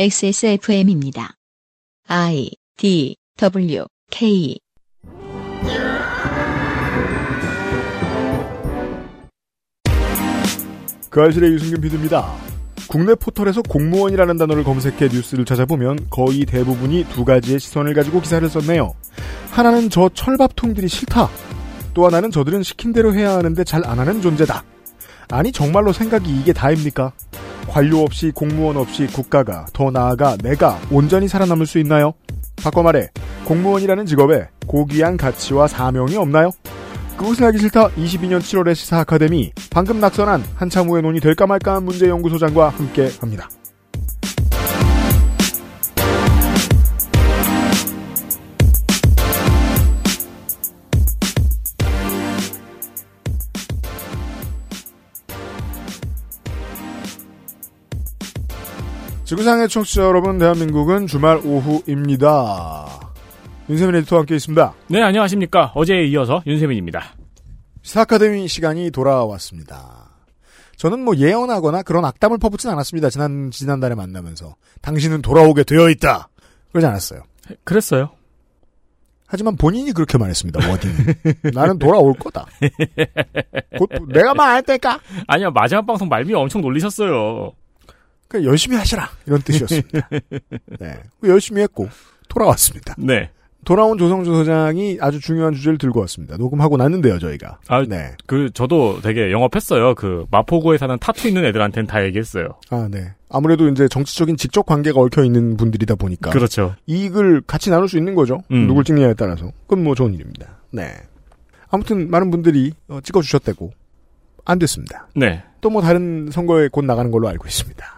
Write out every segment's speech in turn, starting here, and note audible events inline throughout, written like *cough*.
XSFM입니다. I D W K 그 알실의 유승균 PD입니다. 국내 포털에서 공무원이라는 단어를 검색해 뉴스를 찾아보면 거의 대부분이 두 가지의 시선을 가지고 기사를 썼네요. 하나는 저 철밥통들이 싫다. 또 하나는 저들은 시킨 대로 해야 하는데 잘 안 하는 존재다. 아니 정말로 생각이 이게 다입니까? 관료 없이 공무원 없이 국가가 더 나아가 내가 온전히 살아남을 수 있나요? 바꿔 말해 공무원이라는 직업에 고귀한 가치와 사명이 없나요? 그것은 하기 싫다 22년 7월의 시사 아카데미 방금 낙선한 한참 후에 논의 될까 말까한 문제 연구소장과 함께 합니다. 지구상의 청취자 여러분, 대한민국은 주말 오후입니다. 윤세민 에디터와 함께 있습니다. 네, 안녕하십니까. 어제에 이어서 윤세민입니다. 시사 아카데미 시간이 돌아왔습니다. 저는 뭐 예언하거나 그런 악담을 퍼붓진 않았습니다. 지난, 지난달에 만나면서. 당신은 돌아오게 되어 있다. 그러지 않았어요. 그랬어요. 하지만 본인이 그렇게 말했습니다. 워딩. *laughs* 나는 돌아올 거다. 곧 내가 말할 때까. 아니요, 마지막 방송 말미 엄청 놀리셨어요. 그 열심히 하시라 이런 뜻이었습니다. *laughs* 네, 열심히 했고 돌아왔습니다. 네. 돌아온 조성주 소장이 아주 중요한 주제를 들고 왔습니다. 녹음하고 났는데요, 저희가. 아, 네. 그, 저도 되게 영업했어요. 그, 마포구에 사는 타투 있는 애들한테는 다 얘기했어요. 아, 네. 아무래도 이제 정치적인 직접 관계가 얽혀 있는 분들이다 보니까. 그렇죠. 이익을 같이 나눌 수 있는 거죠. 음. 누굴 찍느냐에 따라서. 그건 뭐 좋은 일입니다. 네. 아무튼 많은 분들이 어, 찍어 주셨대고 안 됐습니다. 네. 또 뭐 다른 선거에 곧 나가는 걸로 알고 있습니다.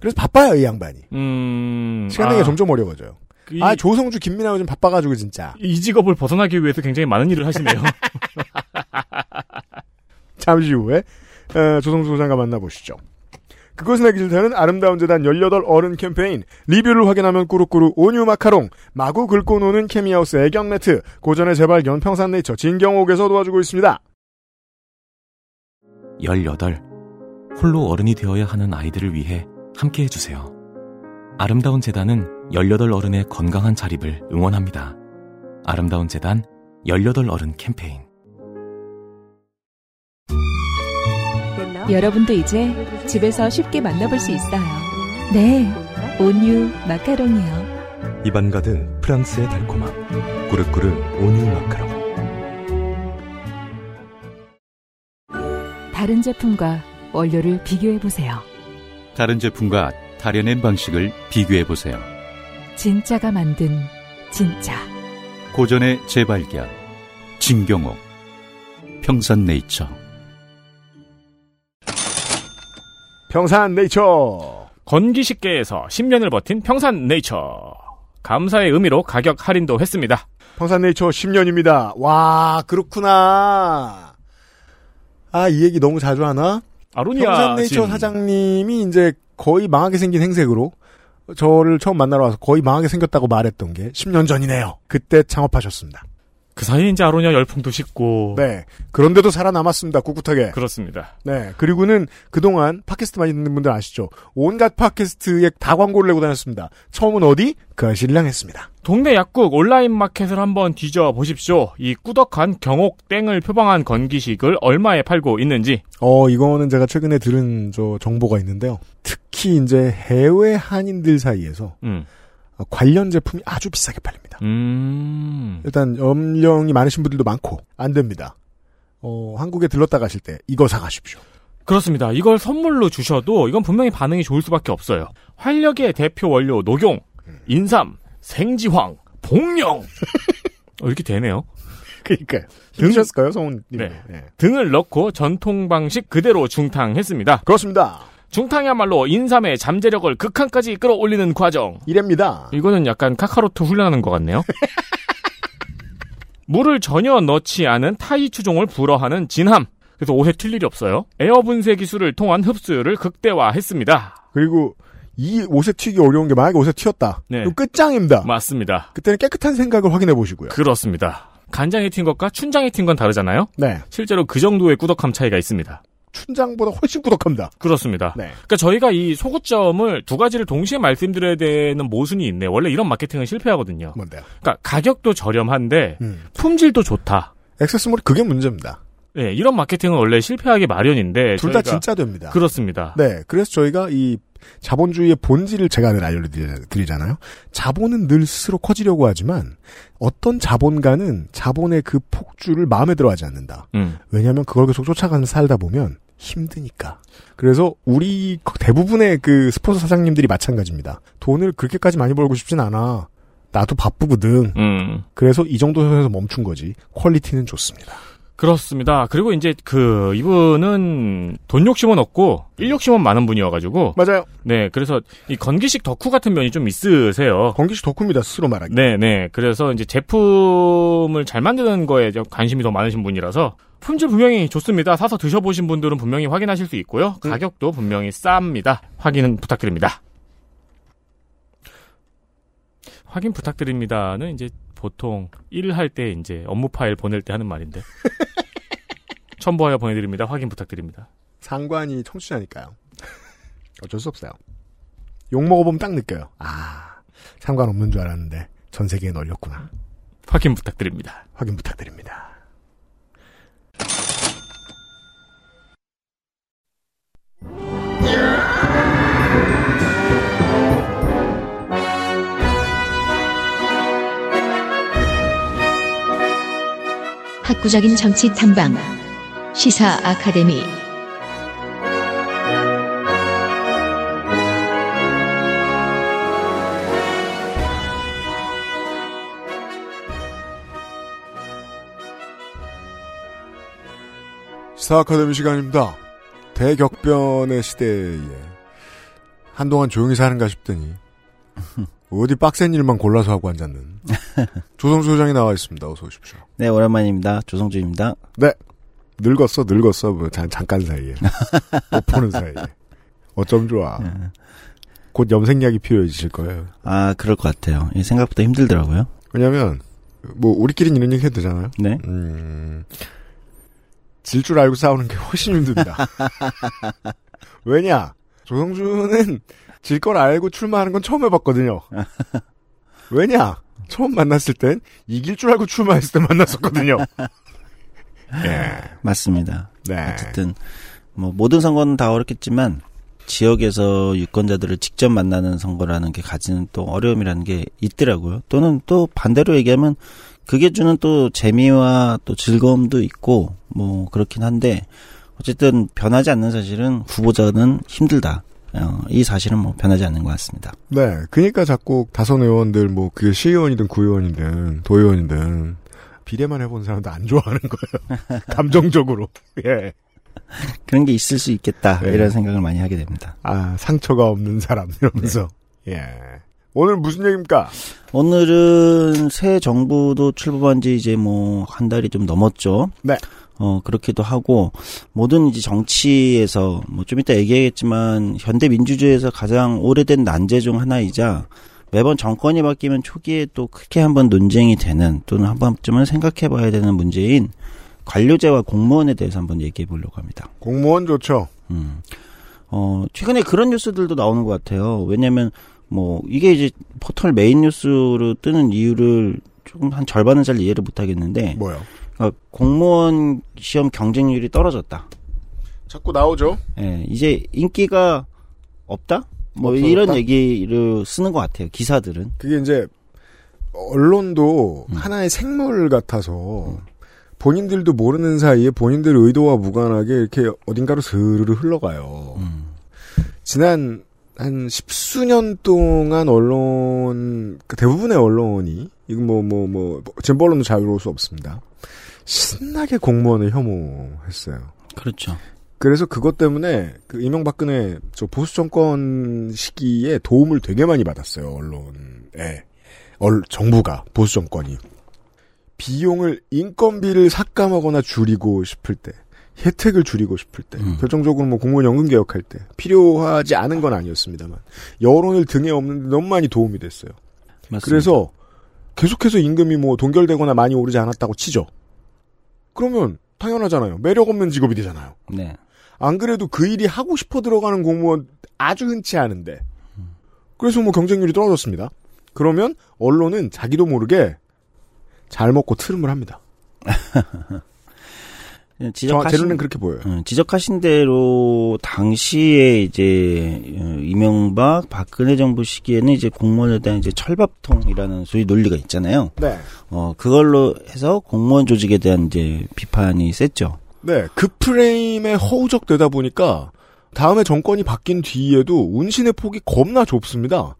그래서 바빠요, 이 양반이. 음. 시간 내기가 아, 점점 어려워져요. 이, 아, 조성주, 김민아 요즘 바빠가지고 진짜. 이 직업을 벗어나기 위해서 굉장히 많은 일을 하시네요. *laughs* 잠시 후에 어, 조성주 소장과 만나보시죠. 그것은 알기 싫다는 아름다운 재단 18 어른 캠페인 리뷰를 확인하면 꾸룩꾸룩 온유 마카롱 마구 긁고 노는 케미하우스 애견 매트 고전의 재발견 평산 네이처 진경옥에서 도와주고 있습니다. 18. 홀로 어른이 되어야 하는 아이들을 위해 함께 해주세요. 아름다운 재단은 18 어른의 건강한 자립을 응원합니다. 아름다운 재단 18 어른 캠페인. 여러분도 이제 집에서 쉽게 만나볼 수 있어요. 네, 온유 마카롱이요. 입안 가득 프랑스의 달콤함. 꾸르꾸르 온유 마카롱. 다른 제품과 원료를 비교해 보세요. 다른 제품과 다려낸 방식을 비교해 보세요. 진짜가 만든 진짜. 고전의 재발견. 진경옥. 평산네이처. 평산네이처 건기식계에서 10년을 버틴 평산네이처. 감사의 의미로 가격 할인도 했습니다. 평산네이처 10년입니다. 와 그렇구나. 아 이 얘기 너무 자주 하나? 아로니아 평산네이처 진. 사장님이 이제 거의 망하게 생긴 행색으로 저를 처음 만나러 와서 거의 망하게 생겼다고 말했던 게 10년 전이네요. 그때 창업하셨습니다. 그 사이에 이제 아로니아 열풍도 식고. 네. 그런데도 살아남았습니다. 꿋꿋하게. 그렇습니다. 네. 그리고는 그동안 팟캐스트 많이 듣는 분들 아시죠? 온갖 팟캐스트에 다 광고를 내고 다녔습니다. 처음은 어디? 그 아실랑 했습니다. 동네 약국 온라인 마켓을 한번 뒤져 보십시오. 이 꾸덕한 경옥 땡을 표방한 건기식을 얼마에 팔고 있는지. 어, 이거는 제가 최근에 들은 저 정보가 있는데요. 특히 이제 해외 한인들 사이에서 음. 어, 관련 제품이 아주 비싸게 팔립니다. 음. 일단 염령이 많으신 분들도 많고 안 됩니다. 어, 한국에 들렀다 가실 때 이거 사가십시오. 그렇습니다. 이걸 선물로 주셔도 이건 분명히 반응이 좋을 수밖에 없어요. 활력의 대표 원료 녹용, 인삼, 생지황, 복령. *laughs* 어, 이렇게 되네요. 그러니까요. 들으셨을까요, 성우님? 네. 등을 넣고 전통 방식 그대로 중탕했습니다. 그렇습니다. 중탕이야말로 인삼의 잠재력을 극한까지 끌어올리는 과정. 이랍니다. 이거는 약간 카카로트 훈련하는 것 같네요. *laughs* 물을 전혀 넣지 않은 타이 추종을 불어하는 진함. 그래서 옷에 튈 일이 없어요. 에어 분쇄 기술을 통한 흡수율을 극대화했습니다. 그리고 이 옷에 튀기 어려운 게 만약에 옷에 튀었다. 네. 그럼 끝장입니다. 맞습니다. 그때는 깨끗한 생각을 확인해 보시고요. 그렇습니다. 간장에 튄 것과 춘장에 튄 건 다르잖아요. 네. 실제로 그 정도의 꾸덕함 차이가 있습니다. 춘장보다 훨씬 꾸덕합니다. 그렇습니다. 네. 그러니까 저희가 이 소고점을 두 가지를 동시에 말씀드려야 되는 모순이 있네. 원래 이런 마케팅은 실패하거든요. 뭔데요? 그러니까 가격도 저렴한데 음. 품질도 좋다. 액세스몰이 그게 문제입니다. 네, 이런 마케팅은 원래 실패하기 마련인데 둘 다 진짜 됩니다. 그렇습니다. 네, 그래서 저희가 이 자본주의의 본질을 제가 늘 알려드리잖아요. 자본은 늘 스스로 커지려고 하지만 어떤 자본가는 자본의 그 폭주를 마음에 들어하지 않는다. 음. 왜냐하면 그걸 계속 쫓아가는 살다 보면 힘드니까. 그래서 우리 대부분의 그 스폰서 사장님들이 마찬가지입니다. 돈을 그렇게까지 많이 벌고 싶진 않아. 나도 바쁘거든. 음. 그래서 이 정도 선에서 멈춘 거지. 퀄리티는 좋습니다. 그렇습니다. 그리고 이제 그 이분은 돈 욕심은 없고 일 욕심은 많은 분이어가지고 맞아요. 네 그래서 이 건기식 덕후 같은 면이 좀 있으세요. 건기식 덕후입니다. 스스로 말하기. 네 네 그래서 이제 제품을 잘 만드는 거에 좀 관심이 더 많으신 분이라서 품질 분명히 좋습니다. 사서 드셔보신 분들은 분명히 확인하실 수 있고요. 가격도 분명히 쌉니다. 확인은 부탁드립니다. 확인 부탁드립니다는 이제 보통 일을 할 때 이제 업무 파일 보낼 때 하는 말인데 *laughs* 첨부하여 보내드립니다. 확인 부탁드립니다. 상관이 청취자니까요. 어쩔 수 없어요. 욕 먹어보면 딱 느껴요. 아, 상관없는 줄 알았는데 전 세계에 널렸구나. 확인 부탁드립니다. 확인 부탁드립니다. 학구적인 정치 탐방 시사 아카데미 시사 아카데미 시간입니다. 대격변의 시대에 한동안 조용히 사는가 싶더니 *laughs* 어디 빡센 일만 골라서 하고 앉았는 *laughs* 조성수 소장이 나와 있습니다. 어서 오십시오. 네, 오랜만입니다. 조성주입니다. 늙었어, 늙었어. 뭐 잠, 잠깐 사이에 *laughs* 못 보는 사이에 어쩜 좋아. 곧 염색약이 필요해지실 거예요. 아, 그럴 것 같아요. 생각보다 힘들더라고요. 왜냐면 뭐 우리끼리 이런 얘기 해도 되잖아요. 네. 음, 질 줄 알고 싸우는 게 훨씬 힘듭니다. *laughs* 왜냐? 조성주는 질 걸 알고 출마하는 건 처음 해봤거든요. *laughs* 왜냐? 처음 만났을 땐 이길 줄 알고 출마했을 때 만났었거든요. 예. *laughs* 맞습니다. 네. 어쨌든, 뭐, 모든 선거는 다 어렵겠지만, 지역에서 유권자들을 직접 만나는 선거라는 게 가지는 또 어려움이라는 게 있더라고요. 또는 또 반대로 얘기하면, 그게 주는 또 재미와 또 즐거움도 있고, 뭐, 그렇긴 한데, 어쨌든 변하지 않는 사실은 후보자는 힘들다. 어, 이 사실은 뭐 변하지 않는 것 같습니다. 네. 그니까 자꾸 다선 의원들, 뭐, 그게 시의원이든 구의원이든 도의원이든 비례만 해본 사람도 안 좋아하는 거예요. *laughs* 감정적으로. *laughs* 예. 그런 게 있을 수 있겠다. 네. 이런 생각을 많이 하게 됩니다. 아, 상처가 없는 사람, 이러면서. 예. 오늘 무슨 얘기입니까? 오늘은 새 정부도 출범한 지 이제 뭐 한 달이 좀 넘었죠. 네. 어, 그렇기도 하고, 모든 이제 정치에서, 뭐 좀 이따 얘기하겠지만, 현대 민주주의에서 가장 오래된 난제 중 하나이자, 매번 정권이 바뀌면 초기에 또 크게 한번 논쟁이 되는, 또는 한 번쯤은 생각해 봐야 되는 문제인, 관료제와 공무원에 대해서 한번 얘기해 보려고 합니다. 공무원 좋죠. 음. 어, 최근에 그런 뉴스들도 나오는 것 같아요. 왜냐면, 뭐, 이게 이제 포털 메인 뉴스로 뜨는 이유를 조금 한 절반은 잘 이해를 못 하겠는데, 뭐요? 어, 공무원 시험 경쟁률이 떨어졌다. 자꾸 나오죠. 예, 이제 인기가 없다? 뭐 없어졌다? 이런 얘기를 쓰는 것 같아요. 기사들은. 그게 이제, 언론도 음. 하나의 생물 같아서, 본인들도 모르는 사이에 본인들 의도와 무관하게 이렇게 어딘가로 스르르 흘러가요. 음. 지난 한 십수년 동안 언론 그 대부분의 언론이 이건 뭐 뭐뭐 진보 언론도 자유로울 수 없습니다. 신나게 공무원을 혐오했어요. 그렇죠. 그래서 그것 때문에 그 이명박근혜 저 보수 정권 시기에 도움을 되게 많이 받았어요 언론에 얼, 정부가 보수 정권이 비용을 인건비를 삭감하거나 줄이고 싶을 때 혜택을 줄이고 싶을 때 음. 결정적으로 뭐 공무원 연금 개혁할 때 필요하지 않은 건 아니었습니다만 여론을 등에 업는데 너무 많이 도움이 됐어요. 맞습니다. 그래서 계속해서 임금이 뭐 동결되거나 많이 오르지 않았다고 치죠. 그러면 당연하잖아요. 매력 없는 직업이 되잖아요. 네. 안 그래도 그 일이 하고 싶어 들어가는 공무원 아주 흔치 않은데. 그래서 뭐 경쟁률이 떨어졌습니다. 그러면 언론은 자기도 모르게 잘 먹고 트름을 합니다. *laughs* 저, 지적하신, 제 눈엔 그렇게 보여요. 어, 지적하신 대로 당시에 이제 어, 이명박 박근혜 정부 시기에는 이제 공무원에 대한 이제 철밥통이라는 소위 논리가 있잖아요. 네. 어 그걸로 해서 공무원 조직에 대한 이제 비판이 셌죠. 네. 그 프레임에 허우적되다 보니까 다음에 정권이 바뀐 뒤에도 운신의 폭이 겁나 좁습니다.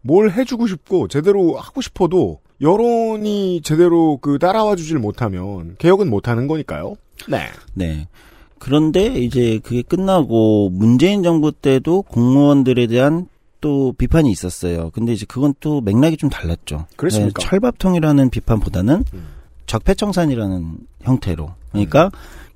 뭘 해주고 싶고 제대로 하고 싶어도 여론이 제대로 그 따라와 주질 못하면 개혁은 못하는 거니까요. 네. 네. 그런데 이제 그게 끝나고 문재인 정부 때도 공무원들에 대한 또 비판이 있었어요. 근데 이제 그건 또 맥락이 좀 달랐죠. 그렇습니까? 네, 철밥통이라는 비판보다는 음. 적폐청산이라는 형태로. 그러니까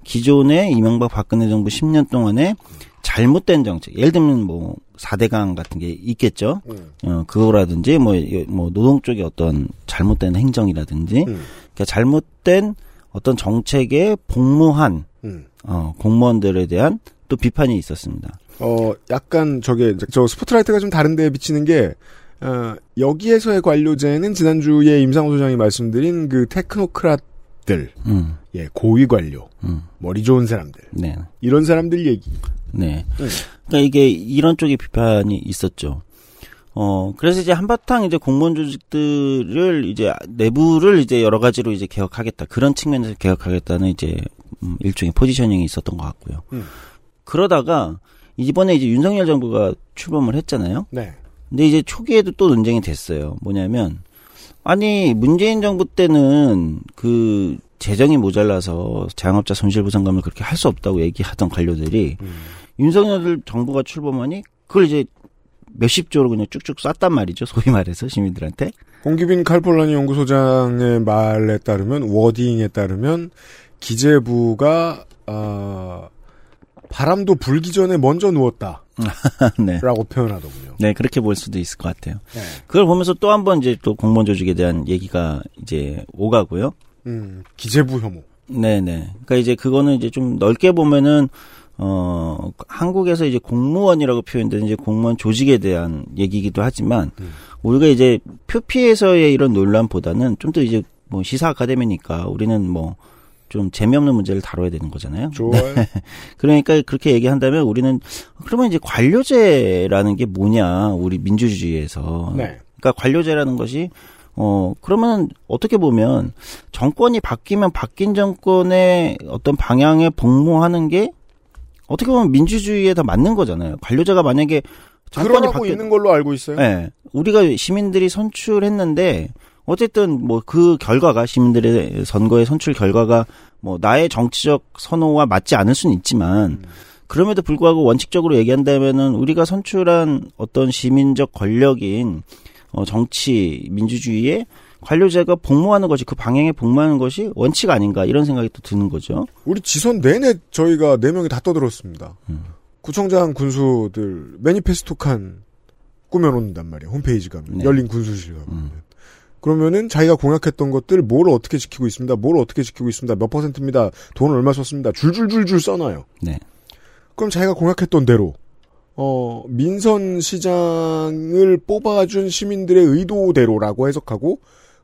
기존의 이명박 박근혜 정부 10년 동안에 잘못된 정책. 예를 들면 뭐 4대강 같은 게 있겠죠. 음. 어, 그거라든지 뭐, 뭐 노동 쪽의 어떤 잘못된 행정이라든지 음. 그러니까 잘못된 어떤 정책에 복무한 음. 어, 공무원들에 대한 또 비판이 있었습니다. 어, 약간 저게 저 스포트라이트가 좀 다른데 비치는 게 어, 여기에서의 관료제는 지난주에 임상호 소장이 말씀드린 그 테크노크라트들, 음. 예, 고위 관료, 음. 머리 좋은 사람들, 네. 이런 사람들 얘기. 네. 네. 그러니까 이게 이런 쪽의 비판이 있었죠. 어, 그래서 이제 한바탕 이제 공무원 조직들을 이제 내부를 이제 여러 가지로 이제 개혁하겠다. 그런 측면에서 개혁하겠다는 이제 음, 일종의 포지셔닝이 있었던 것 같고요. 음. 그러다가 이번에 이제 윤석열 정부가 출범을 했잖아요. 네. 근데 이제 초기에도 또 논쟁이 됐어요. 뭐냐면 아니 문재인 정부 때는 그 재정이 모자라서 자영업자 손실보상금을 그렇게 할 수 없다고 얘기하던 관료들이 음. 윤석열 정부가 출범하니 그걸 이제 몇십 조로 그냥 쭉쭉 쐈단 말이죠. 소위 말해서 시민들한테. 홍기빈 칼폴라니 연구소장의 말에 따르면, 워딩에 따르면, 기재부가, 아, 바람도 불기 전에 먼저 누웠다. *laughs* 네. 라고 표현하더군요. 네, 그렇게 볼 수도 있을 것 같아요. 네. 그걸 보면서 또 한 번 이제 또 공무원 조직에 대한 얘기가 이제 오가고요. 음, 기재부 혐오. 네네. 그러니까 이제 그거는 이제 좀 넓게 보면은 어 한국에서 이제 공무원이라고 표현되는 이제 공무원 조직에 대한 얘기이기도 하지만 음. 우리가 이제 표피에서의 이런 논란보다는 좀 더 이제 뭐 시사 아카데미니까 우리는 뭐 좀 재미없는 문제를 다뤄야 되는 거잖아요. 좋아요. *laughs* 그러니까 그렇게 얘기한다면 우리는 그러면 이제 관료제라는 게 뭐냐 우리 민주주의에서 네. 그러니까 관료제라는 것이 어 그러면 어떻게 보면 정권이 바뀌면 바뀐 정권의 어떤 방향에 복무하는 게 어떻게 보면 민주주의에 더 맞는 거잖아요. 관료제가 만약에 정권이 그러고 바뀌 있는 걸로 알고 있어요. 네. 우리가 시민들이 선출했는데 어쨌든 뭐 그 결과가 시민들의 선거의 선출 결과가 뭐 나의 정치적 선호와 맞지 않을 수는 있지만 그럼에도 불구하고 원칙적으로 얘기한다면은 우리가 선출한 어떤 시민적 권력인 어 정치 민주주의에 관료제가 복무하는 것이 그 방향에 복무하는 것이 원칙 아닌가 이런 생각이 또 드는 거죠. 우리 지선 내내 저희가 네 명이 다 떠들었습니다. 음. 구청장 군수들 매니페스토 칸 꾸며놓는단 말이에요. 홈페이지 가면 네. 열린 군수실 가면 음. 그러면은 자기가 공약했던 것들 뭘 어떻게 지키고 있습니다. 뭘 어떻게 지키고 있습니다. 몇 퍼센트입니다. 돈을 얼마 썼습니다. 줄줄줄줄 써놔요. 네. 그럼 자기가 공약했던 대로 어 민선 시장을 뽑아준 시민들의 의도대로라고 해석하고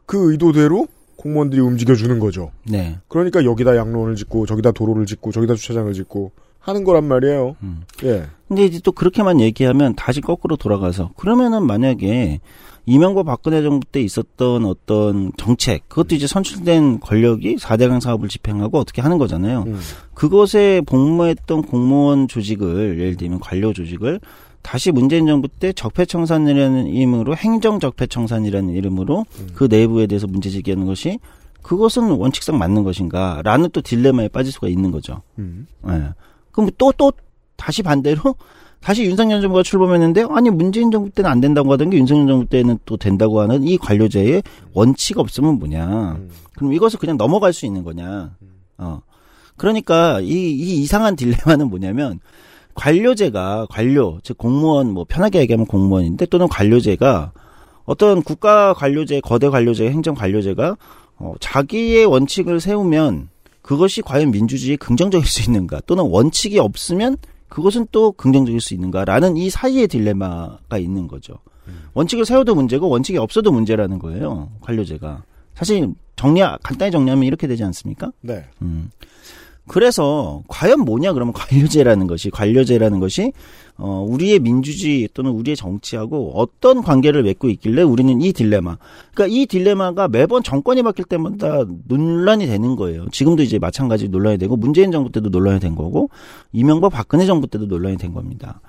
그 의도대로 공무원들이 움직여주는 거죠. 네. 그러니까 여기다 양로원을 짓고 저기다 도로를 짓고 저기다 주차장을 짓고 하는 거란 말이에요. 음. 예. 근데 이제 또 그렇게만 얘기하면 다시 거꾸로 돌아가서 그러면은 만약에 이명박 박근혜 정부 때 있었던 어떤 정책 그것도 이제 선출된 권력이 4대강 사업을 집행하고 어떻게 하는 거잖아요. 음. 그것에 복무했던 공무원 조직을 예를 들면 관료 조직을 다시 문재인 정부 때 적폐청산이라는 이름으로 행정적폐청산이라는 이름으로 음. 그 내부에 대해서 문제 제기하는 것이 그것은 원칙상 맞는 것인가라는 또 딜레마에 빠질 수가 있는 거죠. 음. 예. 그럼 또, 또, 다시 반대로, 다시 윤석열 정부가 출범했는데, 아니, 문재인 정부 때는 안 된다고 하던 게 윤석열 정부 때는 또 된다고 하는 이 관료제에 원칙 없으면 뭐냐. 음. 그럼 이것을 그냥 넘어갈 수 있는 거냐. 어. 그러니까 이, 이 이상한 딜레마는 뭐냐면, 관료제가, 관료, 즉 공무원, 뭐 편하게 얘기하면 공무원인데 또는 관료제가 어떤 국가 관료제, 거대 관료제, 행정 관료제가 어, 자기의 원칙을 세우면 그것이 과연 민주주의에 긍정적일 수 있는가 또는 원칙이 없으면 그것은 또 긍정적일 수 있는가라는 이 사이의 딜레마가 있는 거죠. 원칙을 세워도 문제고 원칙이 없어도 문제라는 거예요. 관료제가. 사실 정리 간단히 정리하면 이렇게 되지 않습니까? 네. 음. 그래서 과연 뭐냐 그러면 관료제라는 것이 관료제라는 것이 어 우리의 민주주의 또는 우리의 정치하고 어떤 관계를 맺고 있길래 우리는 이 딜레마 그러니까 이 딜레마가 매번 정권이 바뀔 때마다 논란이 되는 거예요. 지금도 이제 마찬가지 논란이 되고 문재인 정부 때도 논란이 된 거고 이명박 박근혜 정부 때도 논란이 된 겁니다.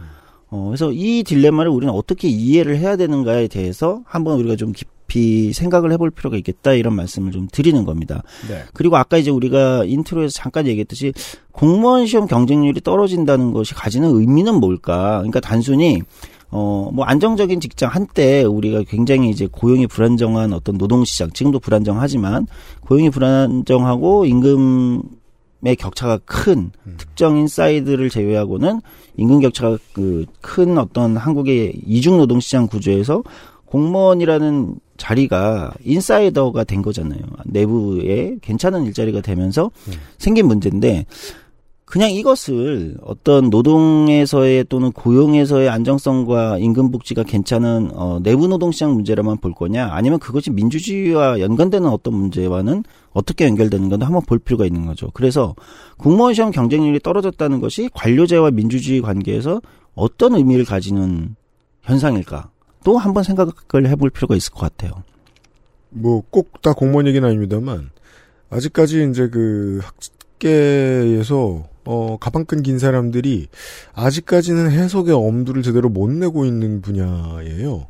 어 그래서 이 딜레마를 우리는 어떻게 이해를 해야 되는가에 대해서 한번 우리가 좀 깊 이 생각을 해볼 필요가 있겠다 이런 말씀을 좀 드리는 겁니다. 네. 그리고 아까 이제 우리가 intro에서 잠깐 얘기했듯이 공무원 시험 경쟁률이 떨어진다는 것이 가지는 의미는 뭘까? 그러니까 단순히 어, 뭐, 안정적인 직장, 한때 우리가 굉장히 이제 고용이 불안정한 어떤 노동시장, 지금도 불안정하지만, 고용이 불안정하고 임금 의 격차가 큰 특정 인사이더를 제외하고는 임금 격차가 그 큰 어떤 한국의 이중 노동 시장 구조에서 공무원이라는 자리가 인사이더가 된 거잖아요. 내부에 괜찮은 일자리가 되면서 생긴 문제인데 그냥 이것을 어떤 노동에서의 또는 고용에서의 안정성과 임금 복지가 괜찮은 어, 내부 노동시장 문제라만 볼 거냐 아니면 그것이 민주주의와 연관되는 어떤 문제와는 어떻게 연결되는 건가 한번 볼 필요가 있는 거죠. 그래서 공무원 시험 경쟁률이 떨어졌다는 것이 관료제와 민주주의 관계에서 어떤 의미를 가지는 현상일까? 또 한번 생각을 해볼 필요가 있을 것 같아요. 뭐 꼭 다 공무원 얘기는 아닙니다만 아직까지 이제 그 학계에서 어 가방 끈 긴 사람들이 아직까지는 해석의 엄두를 제대로 못 내고 있는 분야예요.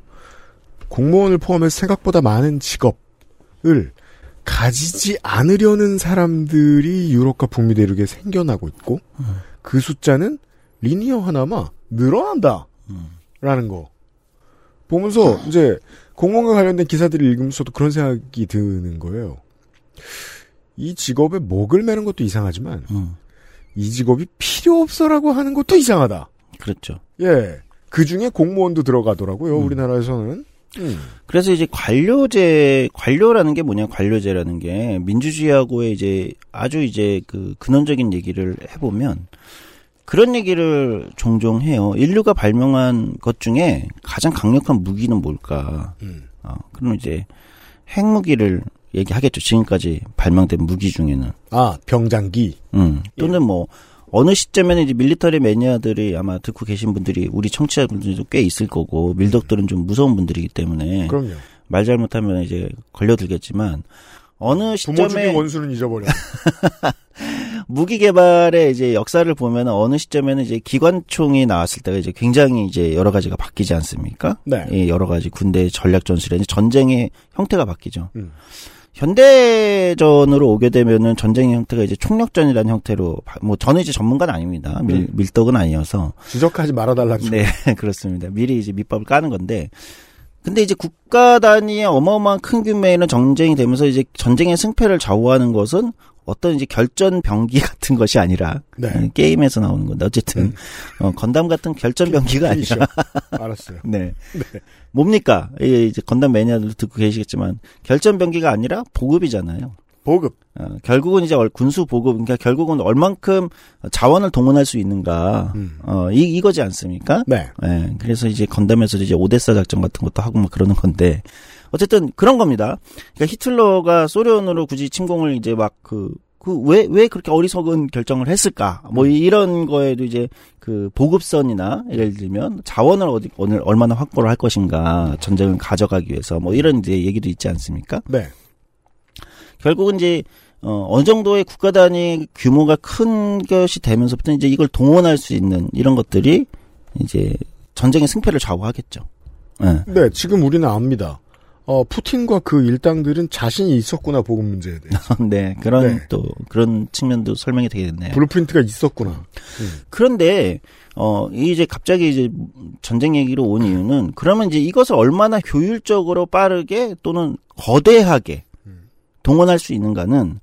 공무원을 포함해서 생각보다 많은 직업을 가지지 않으려는 사람들이 유럽과 북미 대륙에 생겨나고 있고 그 숫자는 리니어 하나마 늘어난다. 라는 거. 보면서 이제 공무원과 관련된 기사들을 읽으면서도 그런 생각이 드는 거예요. 이 직업에 목을 매는 것도 이상하지만 음, 이 직업이 필요 없어라고 하는 것도 이상하다. 그렇죠. 예. 그 중에 공무원도 들어가더라고요. 음. 우리나라에서는. 음. 그래서 이제 관료제 관료라는 게 뭐냐 관료제라는 게 민주주의하고의 이제 아주 이제 그 근원적인 얘기를 해보면 그런 얘기를 종종 해요. 인류가 발명한 것 중에 가장 강력한 무기는 뭘까? 음. 어, 그럼 이제 핵무기를 얘기하겠죠. 지금까지 발명된 무기 중에는. 아, 병장기. 음. 또는 뭐 어느 시점에는 이제 밀리터리 매니아들이 아마 듣고 계신 분들이 우리 청취자분들도 꽤 있을 거고 밀덕들은 좀 무서운 분들이기 때문에 그럼요. 말 잘못하면 이제 걸려들겠지만 어느 부모 시점에 중에 원수는 잊어버려. *laughs* 무기 개발의 이제 역사를 보면 어느 시점에는 이제 기관총이 나왔을 때가 이제 굉장히 이제 여러 가지가 바뀌지 않습니까? 네. 예, 여러 가지 군대 전략 전술에 전쟁의 형태가 바뀌죠. 음. 현대전으로 오게 되면은 전쟁의 형태가 이제 총력전이라는 형태로 바- 뭐 저는 이제 전문가는 아닙니다. 밀, 음. 밀떡은 아니어서 지적하지 말아달라는 네, *laughs* 그렇습니다. 미리 이제 밑밥을 까는 건데. 근데 이제 국가 단위의 어마어마한 큰 규모의 전쟁이 되면서 이제 전쟁의 승패를 좌우하는 것은 어떤 이제 결전 병기 *laughs* 같은 것이 아니라 네. 음, 게임에서 나오는 건데 어쨌든 음. 어, 건담 같은 결전 병기가 피니셔. 아니라 알았어요. *laughs* 네. 뭡니까? 예, 이제 건담 매니아들도 듣고 계시겠지만 결전 병기가 아니라 보급이잖아요. 보급. 어, 결국은 이제 얼- 군수 보급, 그러니까 결국은 얼만큼 자원을 동원할 수 있는가, 음. 어, 이, 이거지 않습니까? 네. 예, 그래서 이제 건담에서 이제 오데사 작전 같은 것도 하고 막 그러는 건데, 어쨌든 그런 겁니다. 그러니까 히틀러가 소련으로 굳이 침공을 이제 막 그, 그, 왜, 왜 그렇게 어리석은 결정을 했을까? 뭐, 이런 거에도 이제 그 보급선이나 예를 들면 자원을 어디, 오늘 얼마나 확보를 할 것인가, 전쟁을 가져가기 위해서 뭐 이런 이제 얘기도 있지 않습니까? 네. 결국은 이제 어, 어느 정도의 국가 단위 규모가 큰 것이 되면서부터 이제 이걸 동원할 수 있는 이런 것들이 이제 전쟁의 승패를 좌우하겠죠. 예. 네, 지금 우리는 압니다. 어, 푸틴과 그 일당들은 자신이 있었구나, 보급 문제에 대해서. *laughs* 네, 그런 네. 또 그런 측면도 설명이 되겠네요. blueprint가 있었구나. 그런데 어 이제 갑자기 이제 전쟁 얘기로 온 이유는 그러면 이제 이것을 얼마나 효율적으로 빠르게 또는 거대하게 동원할 수 있는가는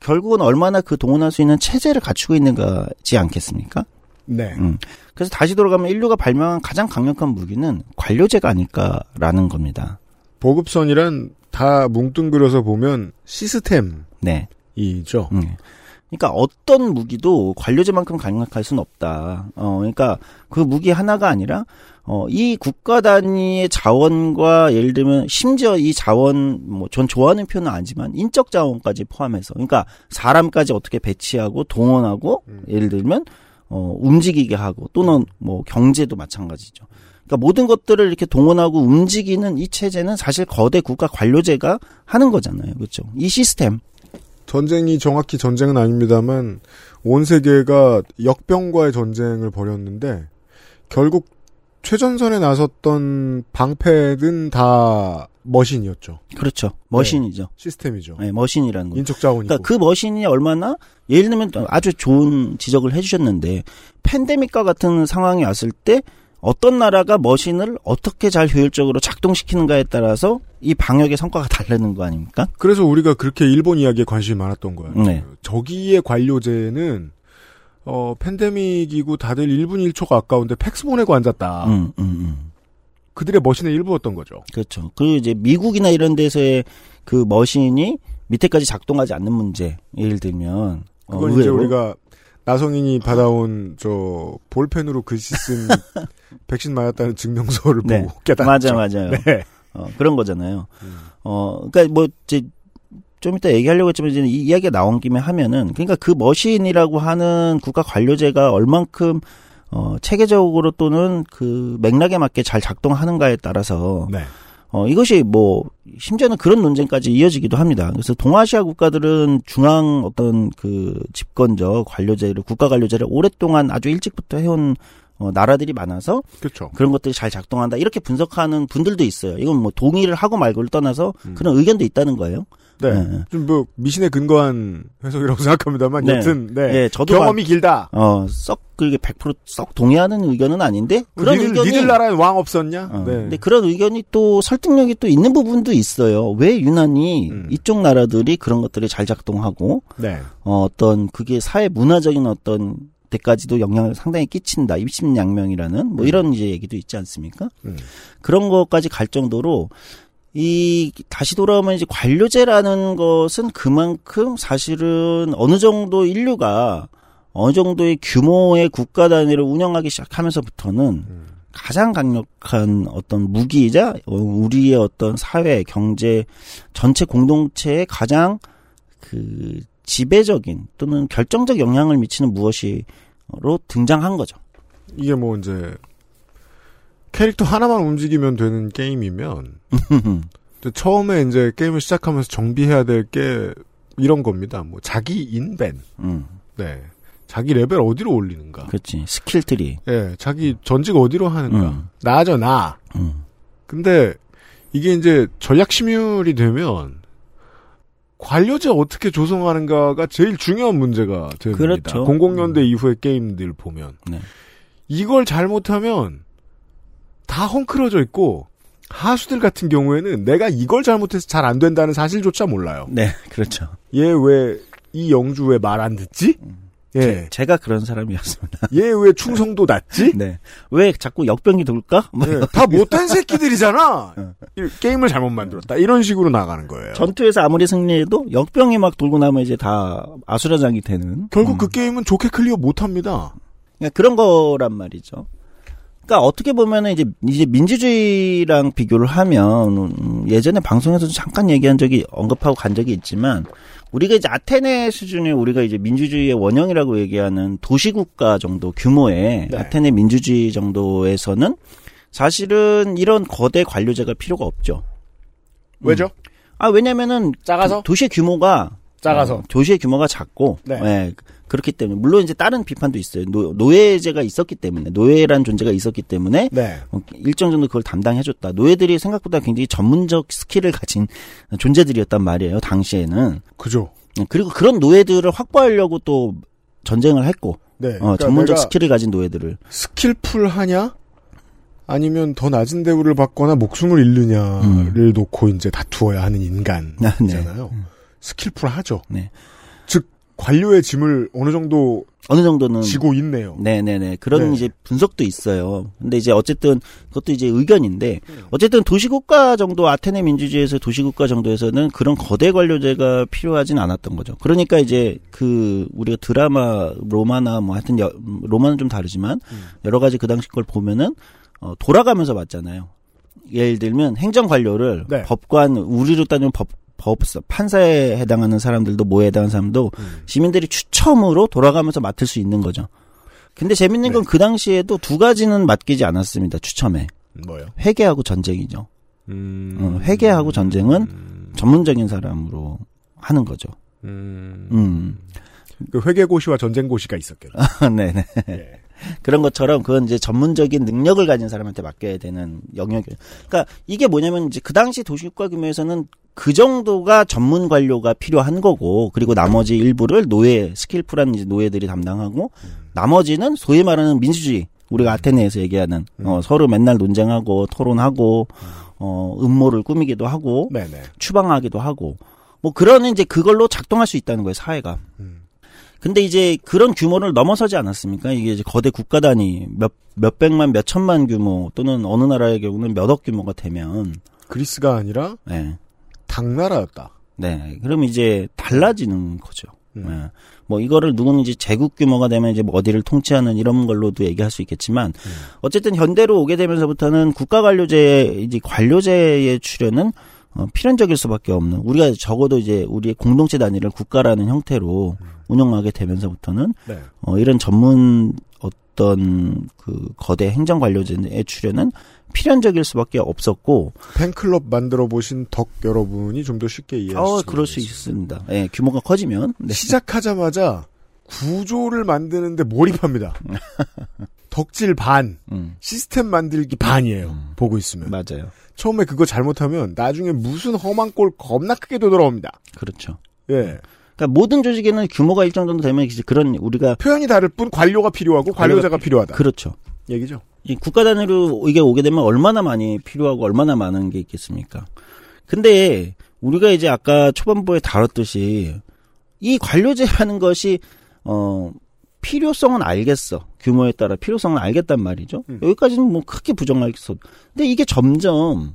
결국은 얼마나 그 동원할 수 있는 체제를 갖추고 있는가지 않겠습니까? 네. 음. 그래서 다시 돌아가면 인류가 발명한 가장 강력한 무기는 관료제가 아닐까라는 겁니다. 보급선이란 다 뭉뚱그려서 보면 시스템이죠. 네. 음. 그러니까 어떤 무기도 관료제만큼 강력할 수는 없다. 어, 그러니까 그 무기 하나가 아니라 어, 이 국가 단위의 자원과 예를 들면 심지어 이 자원 뭐 전 좋아하는 표현은 아니지만 인적 자원까지 포함해서 그러니까 사람까지 어떻게 배치하고 동원하고 예를 들면 어, 움직이게 하고 또는 뭐 경제도 마찬가지죠. 그러니까 모든 것들을 이렇게 동원하고 움직이는 이 체제는 사실 거대 국가 관료제가 하는 거잖아요. 그렇죠? 이 시스템. 전쟁이 정확히 전쟁은 아닙니다만 온 세계가 역병과의 전쟁을 벌였는데 결국 최전선에 나섰던 방패는 다 머신이었죠. 그렇죠. 머신이죠. 시스템이죠. 네, 머신이라는 거. 인적 자원이고. 그러니까 그 머신이 얼마나 예를 들면 아주 좋은 지적을 해주셨는데 팬데믹과 같은 상황이 왔을 때 어떤 나라가 머신을 어떻게 잘 효율적으로 작동시키는가에 따라서 이 방역의 성과가 다르는 거 아닙니까? 그래서 우리가 그렇게 일본 이야기에 관심이 많았던 거예요. 네. 저기의 관료제는 어 팬데믹이고 다들 1분 1초가 아까운데 팩스 보내고 앉았다. 음, 음, 음. 그들의 머신의 일부였던 거죠. 그렇죠. 그리고 이제 미국이나 이런 데서의 그 머신이 밑에까지 작동하지 않는 문제. 예를 들면 어, 그건 이제 의외로. 우리가 나성인이 받아온 저 볼펜으로 글씨 쓴 *laughs* 백신 맞았다는 증명서를 네. 보고 깨달았죠. 맞아, 맞아요. 네. 어, 그런 거잖아요. 음. 어, 그러니까 뭐 이제 좀 이따 얘기하려고 했지만 이제 이 이야기가 나온 김에 하면은 그러니까 그 머신이라고 하는 국가 관료제가 얼만큼 어, 체계적으로 또는 그 맥락에 맞게 잘 작동하는가에 따라서 네. 어, 이것이 뭐, 심지어는 그런 논쟁까지 이어지기도 합니다. 그래서 동아시아 국가들은 중앙 어떤 그 집권적 관료제를, 국가 관료제를 오랫동안 아주 일찍부터 해온 어, 나라들이 많아서 그렇죠. 그런 것들이 잘 작동한다. 이렇게 분석하는 분들도 있어요. 이건 뭐 동의를 하고 말고를 떠나서 음. 그런 의견도 있다는 거예요. 네. 네. 좀뭐 미신에 근거한 해석이라고 *laughs* 생각합니다만 네. 여튼 네. 예, 저도 경험이 길다. 어, 썩 그게 100%썩 동의하는 의견은 아닌데 그런 니들, 의견이 니들 나라에 왕 없었냐? 어, 네. 근데 그런 의견이 또 설득력이 또 있는 부분도 있어요. 왜 유난히 음. 이쪽 나라들이 그런 것들이 잘 작동하고 네. 어, 어떤 그게 사회 문화적인 어떤 데까지도 영향을 상당히 끼친다. 입심양명이라는 뭐 음. 이런 이제 얘기도 있지 않습니까? 음. 그런 것까지 갈 정도로 이 다시 돌아오면 이제 관료제라는 것은 그만큼 사실은 어느 정도 인류가 어느 정도의 규모의 국가 단위를 운영하기 시작하면서부터는 음. 가장 강력한 어떤 무기이자 어, 우리의 어떤 사회, 경제 전체 공동체에 가장 그 지배적인 또는 결정적 영향을 미치는 무엇이로 등장한 거죠. 이게 뭐 이제 캐릭터 하나만 움직이면 되는 게임이면 *laughs* 처음에 이제 게임을 시작하면서 정비해야 될 게 이런 겁니다. 뭐 자기 인벤, 음, 네, 자기 레벨 어디로 올리는가, 그렇지. skill tree. 예, 자기 전직 어디로 하는가, 음. 나죠 나. 음. 근데 이게 이제 전략 시뮬이 되면 관료제 어떻게 조성하는가가 제일 중요한 문제가 됩니다. 그렇죠. 00년대 이후의 게임들 보면 네. 이걸 잘못하면 다 헝클어져 있고 하수들 같은 경우에는 내가 이걸 잘못해서 잘 안 된다는 사실조차 몰라요. 네, 그렇죠. 얘 왜 이 영주 왜 말 안 듣지? 예. 제 가 그런 사람이었습니다. 얘 왜 충성도 낮지? 네. 왜 자꾸 역병이 돌까? 뭐 예, 다 못된 새끼들이잖아. *laughs* 이 게임을 잘못 만들었다. 이런 식으로 나가는 거예요. 전투에서 아무리 승리해도 역병이 막 돌고 나면 이제 다 아수라장이 되는. 결국 음. 그 게임은 좋게 클리어 못합니다. 그러니까 그런 거란 말이죠. 그러니까 어떻게 보면은 이제 이제 민주주의랑 비교를 하면 음, 예전에 방송에서도 잠깐 얘기한 적이 언급하고 간 적이 있지만 우리가 이제 아테네 수준의 우리가 이제 민주주의의 원형이라고 얘기하는 도시국가 정도 규모의 네. 아테네 민주주의 정도에서는 사실은 이런 거대 관료제가 필요가 없죠. 왜죠? 아 왜냐면은 작아서? 도, 시의 규모가 작아서. 어, 도시의 규모가 작고 네. 예, 그렇기 때문에 물론 이제 다른 비판도 있어요. 노, 노예제가 있었기 때문에 노예란 존재가 있었기 때문에 네. 어, 일정 정도 그걸 담당해줬다. 노예들이 생각보다 굉장히 전문적 skill을 가진 존재들이었단 말이에요. 당시에는 그죠. 음, 그리고 그런 노예들을 확보하려고 또 전쟁을 했고 네. 어, 그러니까 전문적 skill을 가진 노예들을 skillful 하냐? 아니면 더 낮은 대우를 받거나 목숨을 잃느냐를 놓고 이제 다투어야 하는 아, 네. 인간이잖아요. skillful 하죠. 네. 즉 관료의 짐을 어느 정도 어느 정도는 지고 있네요. 네네네 그런 네. 이제 분석도 있어요. 근데 이제 어쨌든 그것도 이제 의견인데 어쨌든 도시국가 정도 아테네 민주주의에서 도시국가 정도에서는 그런 거대 관료제가 필요하진 않았던 거죠. 그러니까 이제 그 우리가 드라마 로마나 뭐 하여튼 여- 로마는 좀 다르지만 여러 가지 그 당시 걸 보면은 어, 돌아가면서 봤잖아요. 예를 들면 행정 관료를 네. 법관 우리로 따지면 법 법 판사에 해당하는 사람들도 뭐에 해당하는 사람도 시민들이 추첨으로 돌아가면서 맡을 수 있는 거죠. 근데 재밌는 건그 당시에도 두 가지는 맡기지 않았습니다. 추첨에 뭐요? 회계하고 전쟁이죠. 음. 어, 회계하고 전쟁은 전문적인 사람으로 하는 거죠. 음. 음, 그 회계고시와 전쟁고시가 있었겠네. *laughs* 네네. 예. 그런 것처럼 그건 이제 전문적인 능력을 가진 사람한테 맡겨야 되는 영역이에요. 그러니까 이게 뭐냐면 이제 그 당시 도시국가 규모에서는 그 정도가 전문 관료가 필요한 거고 그리고 나머지 일부를 노예 스킬풀한 노예들이 담당하고 나머지는 소위 말하는 민주주의 우리가 아테네에서 얘기하는 어, 서로 맨날 논쟁하고 토론하고 어, 음모를 꾸미기도 하고 네네. 추방하기도 하고 뭐 그런 이제 그걸로 작동할 수 있다는 거예요 사회가. 음. 근데 이제 그런 규모를 넘어서지 않았습니까? 이게 이제 거대 국가 단위 몇 몇백만 몇천만 규모 또는 어느 나라의 경우는 몇억 규모가 되면 그리스가 아니라 네. 당나라였다. 네. 그럼 이제 달라지는 거죠. 음. 네. 뭐 이거를 누구는 이제 제국 규모가 되면 이제 뭐 어디를 통치하는 이런 걸로도 얘기할 수 있겠지만 어쨌든 현대로 오게 되면서부터는 국가 관료제 이제 관료제의 출현은 어, 필연적일 수밖에 없는 우리가 적어도 이제 우리의 공동체 단위를 국가라는 형태로 운영하게 되면서부터는 네. 어, 이런 전문 어 떤 그 거대 행정 관료제의 출현은 필연적일 수밖에 없었고 팬클럽 만들어 보신 덕 여러분이 좀 더 쉽게 이해할 어 수 그럴 수 있습니다. 예, 규모가 커지면 네. 시작하자마자 구조를 만드는데 몰입합니다. *laughs* 덕질 반, 음, 시스템 만들기 반이에요. 보고 있으면. 맞아요. 처음에 그거 잘못하면 나중에 무슨 험한 꼴 겁나 크게 되돌아옵니다. 그렇죠. 예. 그러니까 모든 조직에는 규모가 일정 정도 되면 이제 그런 우리가 표현이 다를 뿐 관료가 필요하고 관료자가 필요하다. 그렇죠. 얘기죠. 이 국가 단위로 이게 오게 되면 얼마나 많이 필요하고 얼마나 많은 게 있겠습니까? 근데 우리가 이제 아까 초반부에 다뤘듯이 이 관료제라는 것이 어 필요성은 알겠어. 규모에 따라 필요성은 알겠단 말이죠. 음. 여기까지는 뭐 크게 부정할 수 없. 근데 이게 점점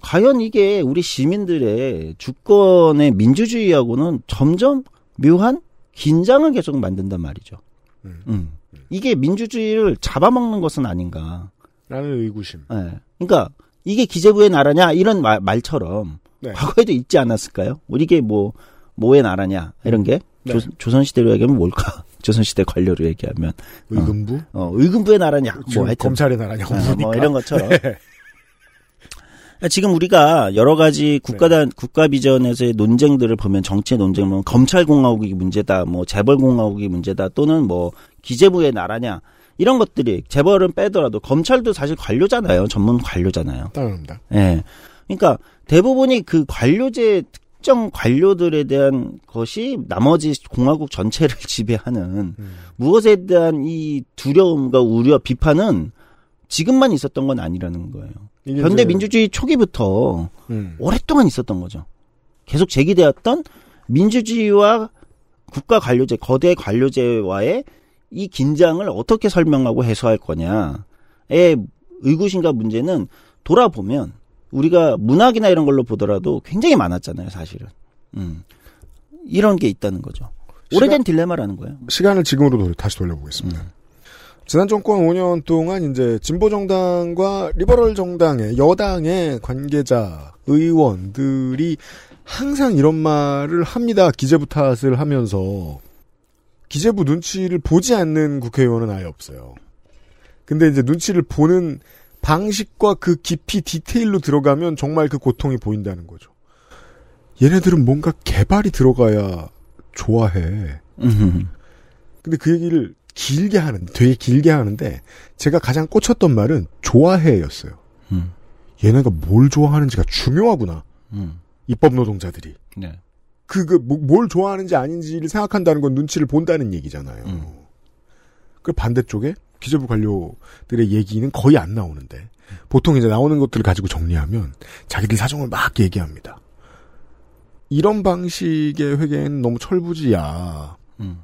과연 이게 우리 시민들의 주권의 민주주의하고는 점점 묘한 긴장을 계속 만든단 말이죠. 음. 음. 이게 민주주의를 잡아먹는 것은 아닌가. 라는 의구심. 예. 그러니까 이게 기재부의 나라냐 이런 말, 말처럼 네. 과거에도 있지 않았을까요? 우리 이게 뭐 뭐의 나라냐 이런 게 네. 조, 조선시대로 얘기하면 뭘까? *laughs* 조선시대 관료로 얘기하면 의금부? 어, 의금부의 나라냐 뭐 하여튼 검찰의 나라냐고 어. 뭐 이런 것처럼 *laughs* 네. 지금 우리가 여러 가지 국가단 국가 비전에서의 논쟁들을 보면 정치의 논쟁을 보면 검찰 공화국이 문제다, 뭐 재벌 공화국이 문제다, 또는 뭐 기재부의 나라냐 이런 것들이 재벌은 빼더라도 검찰도 사실 관료잖아요, 전문 관료잖아요. 당연합니다. 예. 그러니까 대부분이 그 관료제 특정 관료들에 대한 것이 나머지 공화국 전체를 *laughs* 지배하는 음. 무엇에 대한 이 두려움과 우려, 비판은 지금만 있었던 건 아니라는 거예요. 현대 민주주의 초기부터 음. 오랫동안 있었던 거죠. 계속 제기되었던 민주주의와 국가 관료제, 거대 관료제와의 이 긴장을 어떻게 설명하고 해소할 거냐의 의구심과 문제는 돌아보면 우리가 문학이나 이런 걸로 보더라도 굉장히 많았잖아요, 사실은. 음. 이런 게 있다는 거죠. 오래된 딜레마라는 거예요. 시간을 지금으로 돌- 다시 돌려보겠습니다. 지난 정권 5년 동안 이제 진보 정당과 리버럴 정당의 여당의 관계자 의원들이 항상 이런 말을 합니다. 기재부 탓을 하면서 기재부 눈치를 보지 않는 국회의원은 아예 없어요. 근데 이제 눈치를 보는 방식과 그 깊이 디테일로 들어가면 정말 그 고통이 보인다는 거죠. 얘네들은 뭔가 개발이 들어가야 좋아해. 음. 근데 그 얘기를 길게 하는, 되게 길게 하는데, 제가 가장 꽂혔던 말은 좋아해였어요. 음. 얘네가 뭘 좋아하는지가 중요하구나. 음. 입법 노동자들이. 네. 그, 그, 뭐- 뭘 좋아하는지 아닌지를 생각한다는 건 눈치를 본다는 얘기잖아요. 음. 그 반대쪽에 기재부 관료들의 얘기는 거의 안 나오는데, 보통 이제 나오는 것들을 가지고 정리하면 자기들 사정을 막 얘기합니다. 이런 방식의 회계는 너무 철부지야. 음.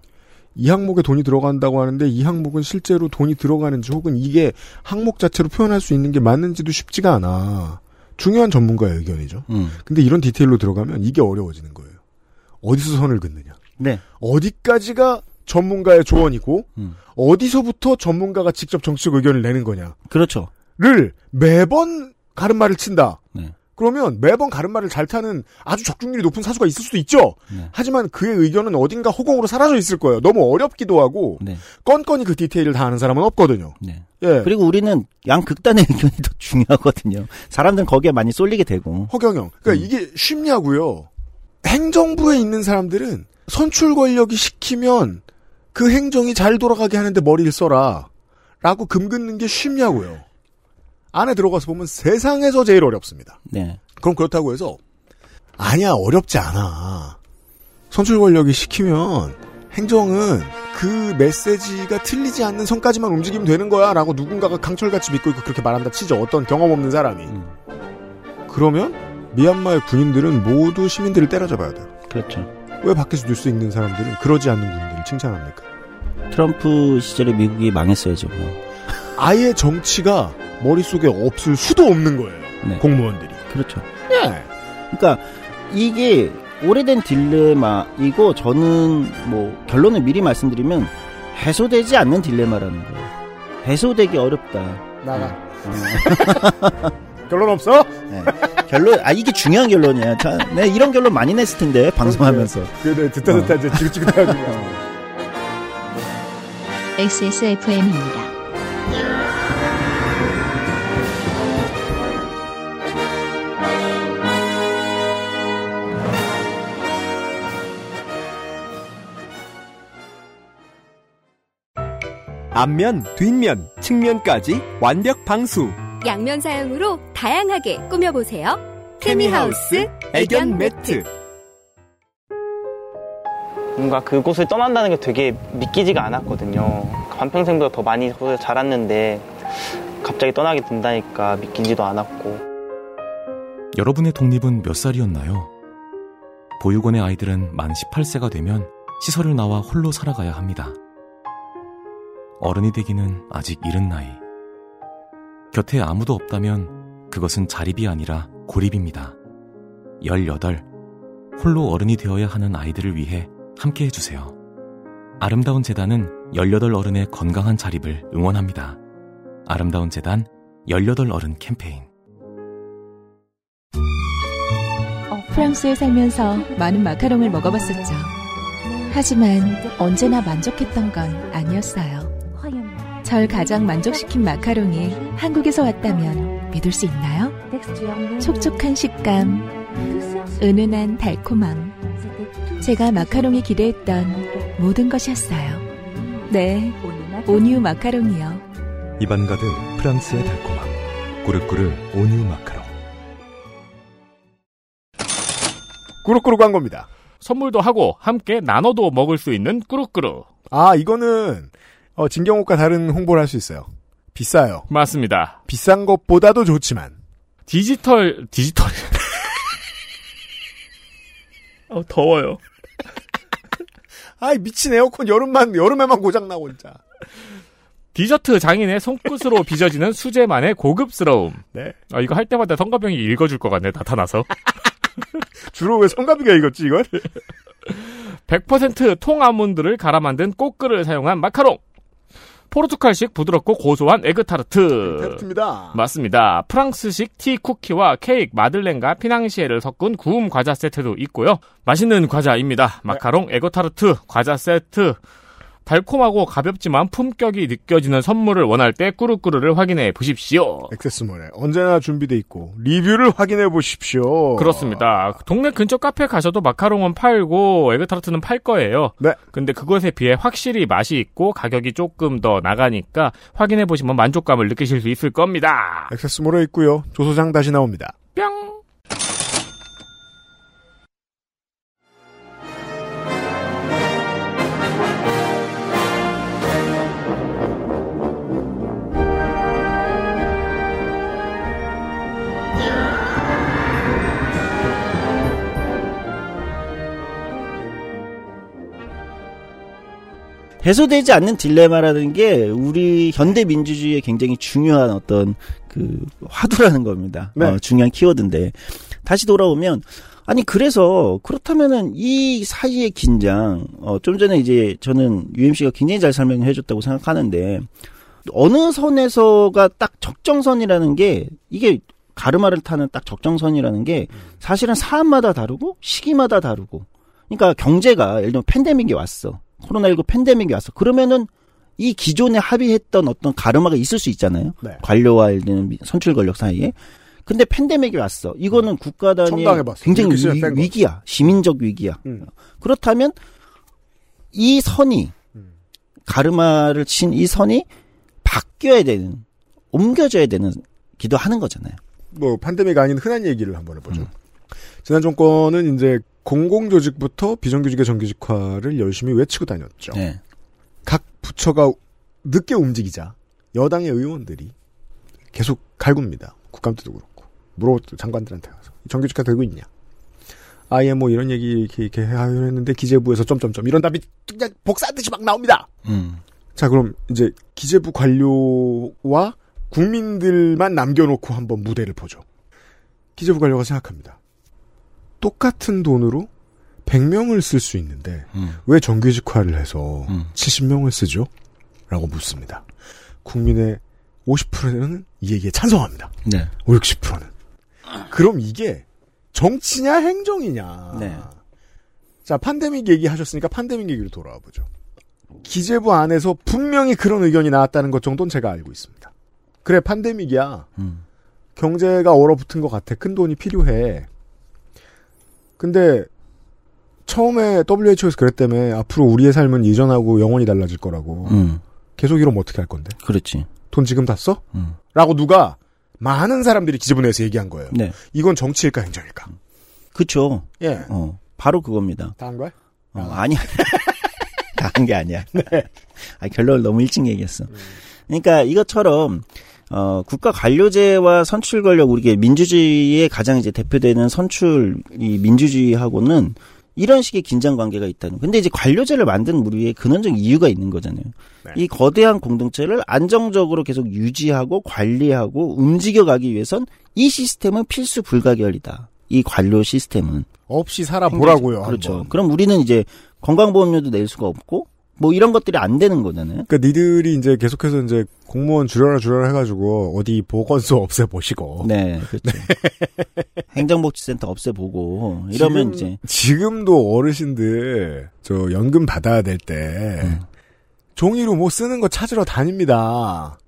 이 항목에 돈이 들어간다고 하는데 이 항목은 실제로 돈이 들어가는지 혹은 이게 항목 자체로 표현할 수 있는 게 맞는지도 쉽지가 않아. 중요한 전문가의 의견이죠. 음. 근데 이런 디테일로 들어가면 이게 어려워지는 거예요. 어디서 선을 긋느냐. 네. 어디까지가 전문가의 조언이고 음. 어디서부터 전문가가 직접 정치적 의견을 내는 거냐를 그렇죠. 매번 가름말을 친다. 네. 그러면 매번 가름말을 잘 타는 아주 적중률이 높은 사수가 있을 수도 있죠. 네. 하지만 그의 의견은 어딘가 허공으로 사라져 있을 거예요. 너무 어렵기도 하고 네. 건건이 그 디테일을 다 아는 사람은 없거든요. 네. 예. 그리고 우리는 양 극단의 *laughs* 의견이 더 중요하거든요. 사람들은 거기에 많이 쏠리게 되고. 허경영. 그러니까 이게 쉽냐고요. 행정부에 있는 사람들은 선출 권력이 시키면 그 행정이 잘 돌아가게 하는데 머리를 써라. 라고 금 긋는 게 쉽냐고요. 안에 들어가서 보면 세상에서 제일 어렵습니다. 네. 그럼 그렇다고 해서 아니야 어렵지 않아. 선출 권력이 시키면 행정은 그 메시지가 틀리지 않는 선까지만 움직이면 되는 거야라고 누군가가 강철같이 믿고 있고 그렇게 말한다 치죠. 어떤 경험 없는 사람이. 음. 그러면 미얀마의 군인들은 모두 시민들을 때려잡아야 돼요. 그렇죠. 왜 밖에서 뉴스 읽는 사람들은 그러지 않는 군인들을 칭찬합니까? 트럼프 시절에 미국이 망했어야죠. 뭐. 아예 정치가 머릿속에 없을 수도 없는 거예요. 네. 공무원들이. 그렇죠. 예. 그러니까 이게 오래된 딜레마이고 저는 뭐 결론을 미리 말씀드리면 해소되지 않는 딜레마라는 거예요. 해소되기 어렵다. 나가. 어, *laughs* *laughs* 결론 없어? 네. 결론 아 이게 중요한 결론이야. 자, 네 이런 결론 많이 냈을 텐데 방송하면서. 그래 듣다 듣다 이제 지긋지긋해가지고. *laughs* XSFM입니다. 앞면, 뒷면, 측면까지 완벽 방수. 양면 사용으로 다양하게 꾸며보세요. 케미하우스 애견 매트. 뭔가 그곳을 떠난다는 게 되게 믿기지가 않았거든요. 반평생보다 더 많이 자랐는데 갑자기 떠나게 된다니까 믿기지도 않았고. 여러분의 독립은 몇 살이었나요? 보육원의 아이들은 만 18세가 되면 시설을 나와 홀로 살아가야 합니다. 어른이 되기는 아직 이른 나이. 곁에 아무도 없다면 그것은 자립이 아니라 고립입니다. 18. 홀로 어른이 되어야 하는 아이들을 위해 함께 해주세요. 아름다운 재단은 18 어른의 건강한 자립을 응원합니다. 아름다운 재단 18 어른 캠페인. 프랑스에 살면서 많은 마카롱을 먹어봤었죠. 하지만 언제나 만족했던 건 아니었어요. 절 가장 만족시킨 마카롱이 한국에서 왔다면 믿을 수 있나요? 촉촉한 식감, 은은한 달콤함. 제가 마카롱이 기대했던 모든 것이었어요. 네, 온유 마카롱이요. 입안 가득 프랑스의 달콤함. 꾸르꾸르 온유 마카롱. 꾸룩꾸룩 광고입니다. 선물도 하고 함께 나눠도 먹을 수 있는 꾸룩꾸룩. 아 이거는 어, 진경옥과 다른 홍보를 할 수 있어요. 비싸요. 맞습니다. 비싼 것보다도 좋지만 디지털 디지털. 어, 더워요. *laughs* 아이 미친 에어컨 여름만 여름에만 고장 나고 진짜. 디저트 장인의 손끝으로 빚어지는 수제만의 고급스러움. 네. 아, 이거 할 때마다 성가병이 읽어줄 것 같네, 나타나서. *laughs* 주로 왜 성가비가 읽었지 이걸? *laughs* 100% 통아몬드를 갈아 만든 coque를 사용한 마카롱. 포르투갈식 부드럽고 고소한 에그타르트. 타르트입니다. 맞습니다. 프랑스식 티 쿠키와 케이크, 마들렌과 피낭시에를 섞은 구움 과자 세트도 있고요. 맛있는 과자입니다. 마카롱, 에그타르트, 과자 세트. 달콤하고 가볍지만 품격이 느껴지는 선물을 원할 때 꾸르꾸르를 확인해 보십시오. 액세스몰에 언제나 준비돼 있고 리뷰를 확인해 보십시오. 그렇습니다. 동네 근처 카페 가셔도 마카롱은 팔고 에그타르트는 팔 거예요. 네. 근데 그것에 비해 확실히 맛이 있고 가격이 조금 더 나가니까 확인해 보시면 만족감을 느끼실 수 있을 겁니다. 액세스몰에 있고요. 조소장 다시 나옵니다. 뿅. 해소되지 않는 딜레마라는 게 우리 현대 민주주의의 굉장히 중요한 어떤 그 화두라는 겁니다. 네. 어, 중요한 키워드인데 다시 돌아오면 아니 그래서 그렇다면은 이 사이의 긴장 어, 좀 전에 이제 저는 UMC가 굉장히 잘 설명해 줬다고 생각하는데 어느 선에서가 딱 적정선이라는 게 이게 가르마를 타는 딱 적정선이라는 게 사실은 사안마다 다르고 시기마다 다르고 그러니까 경제가 예를 들면 팬데믹이 왔어 코로나19 팬데믹이 왔어 그러면은 이 기존에 합의했던 어떤 가르마가 있을 수 있잖아요 네. 관료와 선출 권력 사이에 근데 팬데믹이 왔어 이거는 국가 단위. 굉장히 위. 위기야 시민적 위기야 음. 그렇다면 이 선이 가르마를 친 이 선이 바뀌어야 되는 옮겨져야 되는 기도 하는 거잖아요. 뭐 판데믹 아닌 흔한 얘기를 한번 해보죠. 지난 정권은 이제 공공조직부터 비정규직의 정규직화를 열심히 외치고 다녔죠. 네. 각 부처가 늦게 움직이자 여당의 의원들이 계속 갈굽니다. 국감 때도 그렇고 물어봤죠 장관들한테 가서 정규직화 되고 있냐? 아예 뭐 이런 얘기 이렇게 이렇게 하려 했는데 기재부에서 점점점 이런 답이 그냥 복사하듯이 막 나옵니다. 음. 자 그럼 이제 기재부 관료와 국민들만 남겨놓고 한번 무대를 보죠. 기재부 관료가 생각합니다. 똑같은 돈으로 100명을 쓸 수 있는데 음. 왜 정규직화를 해서 음. 70명을 쓰죠? 라고 묻습니다. 국민의 50%는 이 얘기에 찬성합니다. 네. 5, 60%는. 그럼 이게 정치냐 행정이냐. 네. 자, 판데믹 얘기하셨으니까 판데믹 얘기로 돌아와 보죠. 기재부 안에서 분명히 그런 의견이 나왔다는 것 정도는 제가 알고 있습니다. 그래, 판데믹이야. 음. 경제가 얼어붙은 것 같아. 큰 돈이 필요해. 근데 처음에 WHO에서 그랬다며 앞으로 우리의 삶은 이전하고 영원히 달라질 거라고. 음. 계속 이러면 어떻게 할 건데? 그렇지. 돈 지금 다 써? 음. 라고 누가 많은 사람들이 내에서 얘기한 거예요. 네. 이건 정치일까 행정일까? 그쵸. 예. 어. 바로 그겁니다. 다한 거야? 어, 아니야. *laughs* 다한 게 아니야. 아, 결론을 너무 일찍 얘기했어. 그러니까 이것처럼 어, 국가 관료제와 선출 권력 우리 민주주의의 가장 이제 대표되는 선출 이 민주주의하고는 이런 식의 긴장 관계가 있다는. 근데 이제 관료제를 만든 우리의 근원적 이유가 있는 거잖아요. 이 거대한 공동체를 안정적으로 계속 유지하고 관리하고 움직여가기 위해선 이 시스템은 필수 불가결이다. 이 관료 시스템은. 없이 살아보라고요. 그렇죠. 한번. 그럼 우리는 이제 건강보험료도 낼 수가 없고 뭐 이런 것들이 안 되는 거잖아요. 그러니까 니들이 이제 계속해서 이제 공무원 줄여라 줄여라 해가지고 어디 보건소 없애보시고. 네, 그렇죠. *laughs* 행정복지센터 없애보고 이러면 지금, 이제 지금도 어르신들 저 연금 받아야 될때 음. 종이로 뭐 쓰는 거 찾으러 다닙니다.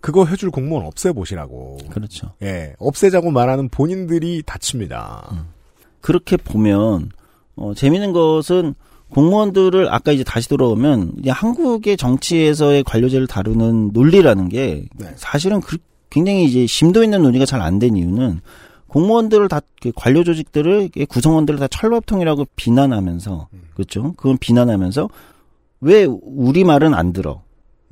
그거 해줄 공무원 없애보시라고. 그렇죠. 예, 없애자고 말하는 본인들이 다칩니다. 음. 그렇게 보면 어, 재미있는 것은 공무원들을 아까 이제 다시 돌아오면 이제 한국의 정치에서의 관료제를 다루는 논리라는 게 네. 사실은 그, 굉장히 이제 심도 있는 논의가 잘 안 된 이유는 공무원들을 다 관료 조직들을 구성원들을 다 철밥통이라고 비난하면서 그렇죠. 그건 비난하면서 왜 우리 말은 안 들어?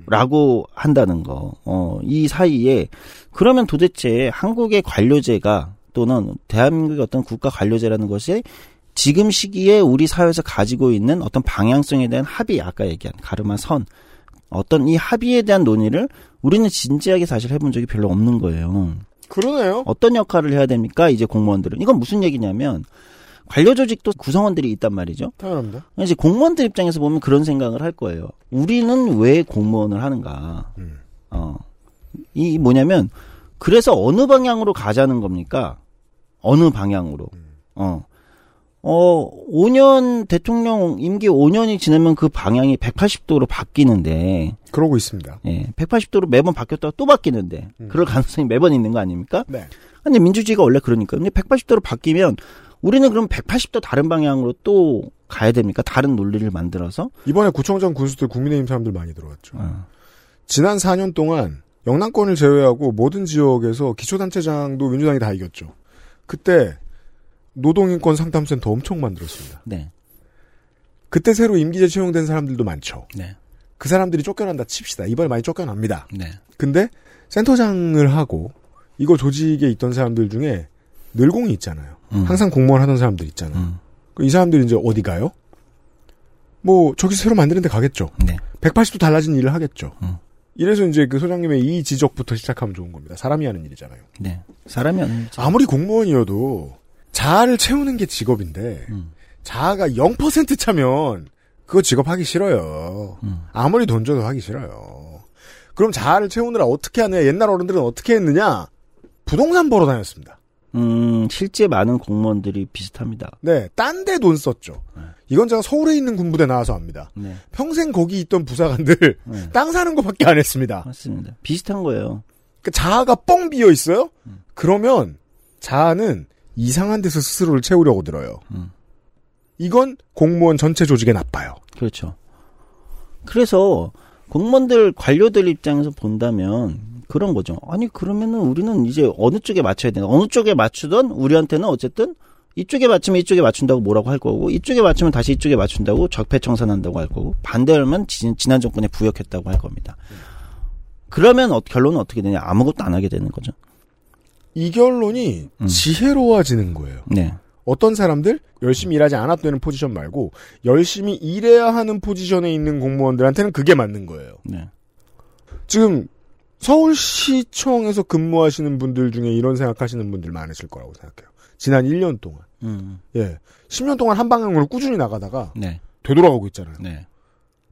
라고 한다는 거. 어, 이 사이에 그러면 도대체 한국의 관료제가 또는 대한민국의 어떤 국가 관료제라는 것이 지금 시기에 우리 사회에서 가지고 있는 어떤 방향성에 대한 합의, 아까 얘기한 가르마 선, 어떤 이 합의에 대한 논의를 우리는 진지하게 사실 해본 적이 별로 없는 거예요. 그러네요. 어떤 역할을 해야 됩니까? 이제 공무원들은. 이건 무슨 얘기냐면, 관료 조직도 구성원들이 있단 말이죠. 당연합니다. 이제 공무원들 입장에서 보면 그런 생각을 할 거예요. 우리는 왜 공무원을 하는가? 음. 어. 이 뭐냐면, 그래서 어느 방향으로 가자는 겁니까? 어느 방향으로. 어. 어, 5년 대통령 임기 5년이 지나면 그 방향이 180도로 바뀌는데, 그러고 있습니다. 예, 180도로 매번 바뀌었다가 또 바뀌는데, 그럴 가능성이 매번 있는 거 아닙니까? 네. 근데 민주주의가 원래 그러니까. 근데 180도로 바뀌면, 우리는 그럼 180도 다른 방향으로 또 가야 됩니까? 다른 논리를 만들어서? 이번에 구청장 군수들 국민의힘 사람들 많이 들어왔죠. 어. 지난 4년 동안 영남권을 제외하고 모든 지역에서 기초단체장도 민주당이 다 이겼죠. 그때 노동인권 상담센터 엄청 만들었습니다. 네. 그때 새로 임기제 채용된 사람들도 많죠. 네. 그 사람들이 쫓겨난다 칩시다. 이번에 많이 쫓겨납니다. 네. 근데 센터장을 하고 이거 조직에 있던 사람들 중에 늘공이 있잖아요. 음. 항상 공무원 하던 사람들 있잖아요. 음. 그이 사람들이 이제 어디 가요? 뭐 저기 새로 만드는 데 가겠죠. 네. 180도 달라진 일을 하겠죠. 이래서 이제 그 소장님의 이 지적부터 시작하면 좋은 겁니다. 사람이 하는 일이잖아요. 네. 사람이 하는 일이죠. 아무리 공무원이어도 자아를 채우는 게 직업인데 자아가 0% 차면 그거 직업 하기 싫어요. 아무리 돈 줘도 하기 싫어요. 그럼 자아를 채우느라 어떻게 하느냐? 옛날 어른들은 어떻게 했느냐? 부동산 벌어 다녔습니다. 음, 실제 많은 공무원들이 비슷합니다. 네, 딴 데 돈 썼죠. 이건 제가 서울에 있는 군부대 나와서 압니다. 네. 평생 거기 있던 부사관들 *laughs* 땅 사는 것밖에 안 했습니다. 맞습니다. 비슷한 거예요. 그 자아가 뻥 비어 있어요? 그러면 자아는 이상한 데서 스스로를 채우려고 들어요. 이건 공무원 전체 조직에 나빠요. 그렇죠. 그래서 공무원들 관료들 입장에서 본다면 그런 거죠. 아니 그러면은 우리는 이제 어느 쪽에 맞춰야 되나? 어느 쪽에 맞추던 우리한테는 어쨌든 이쪽에 맞추면 이쪽에 맞춘다고 뭐라고 할 거고 이쪽에 맞추면 다시 이쪽에 맞춘다고 적폐청산한다고 할 거고 반대하면 지, 지난 정권에 부역했다고 할 겁니다. 그러면 어, 결론은 어떻게 되냐? 아무것도 안 하게 되는 거죠. 이 결론이 지혜로워지는 거예요. 네. 어떤 사람들 열심히 일하지 않아도 되는 포지션 말고 열심히 일해야 하는 포지션에 있는 공무원들한테는 그게 맞는 거예요. 네. 지금 서울시청에서 근무하시는 분들 중에 이런 생각하시는 분들 많으실 거라고 생각해요. 지난 1년 동안. 음. 예. 10년 동안 한 방향으로 꾸준히 나가다가 네. 되돌아가고 있잖아요. 네.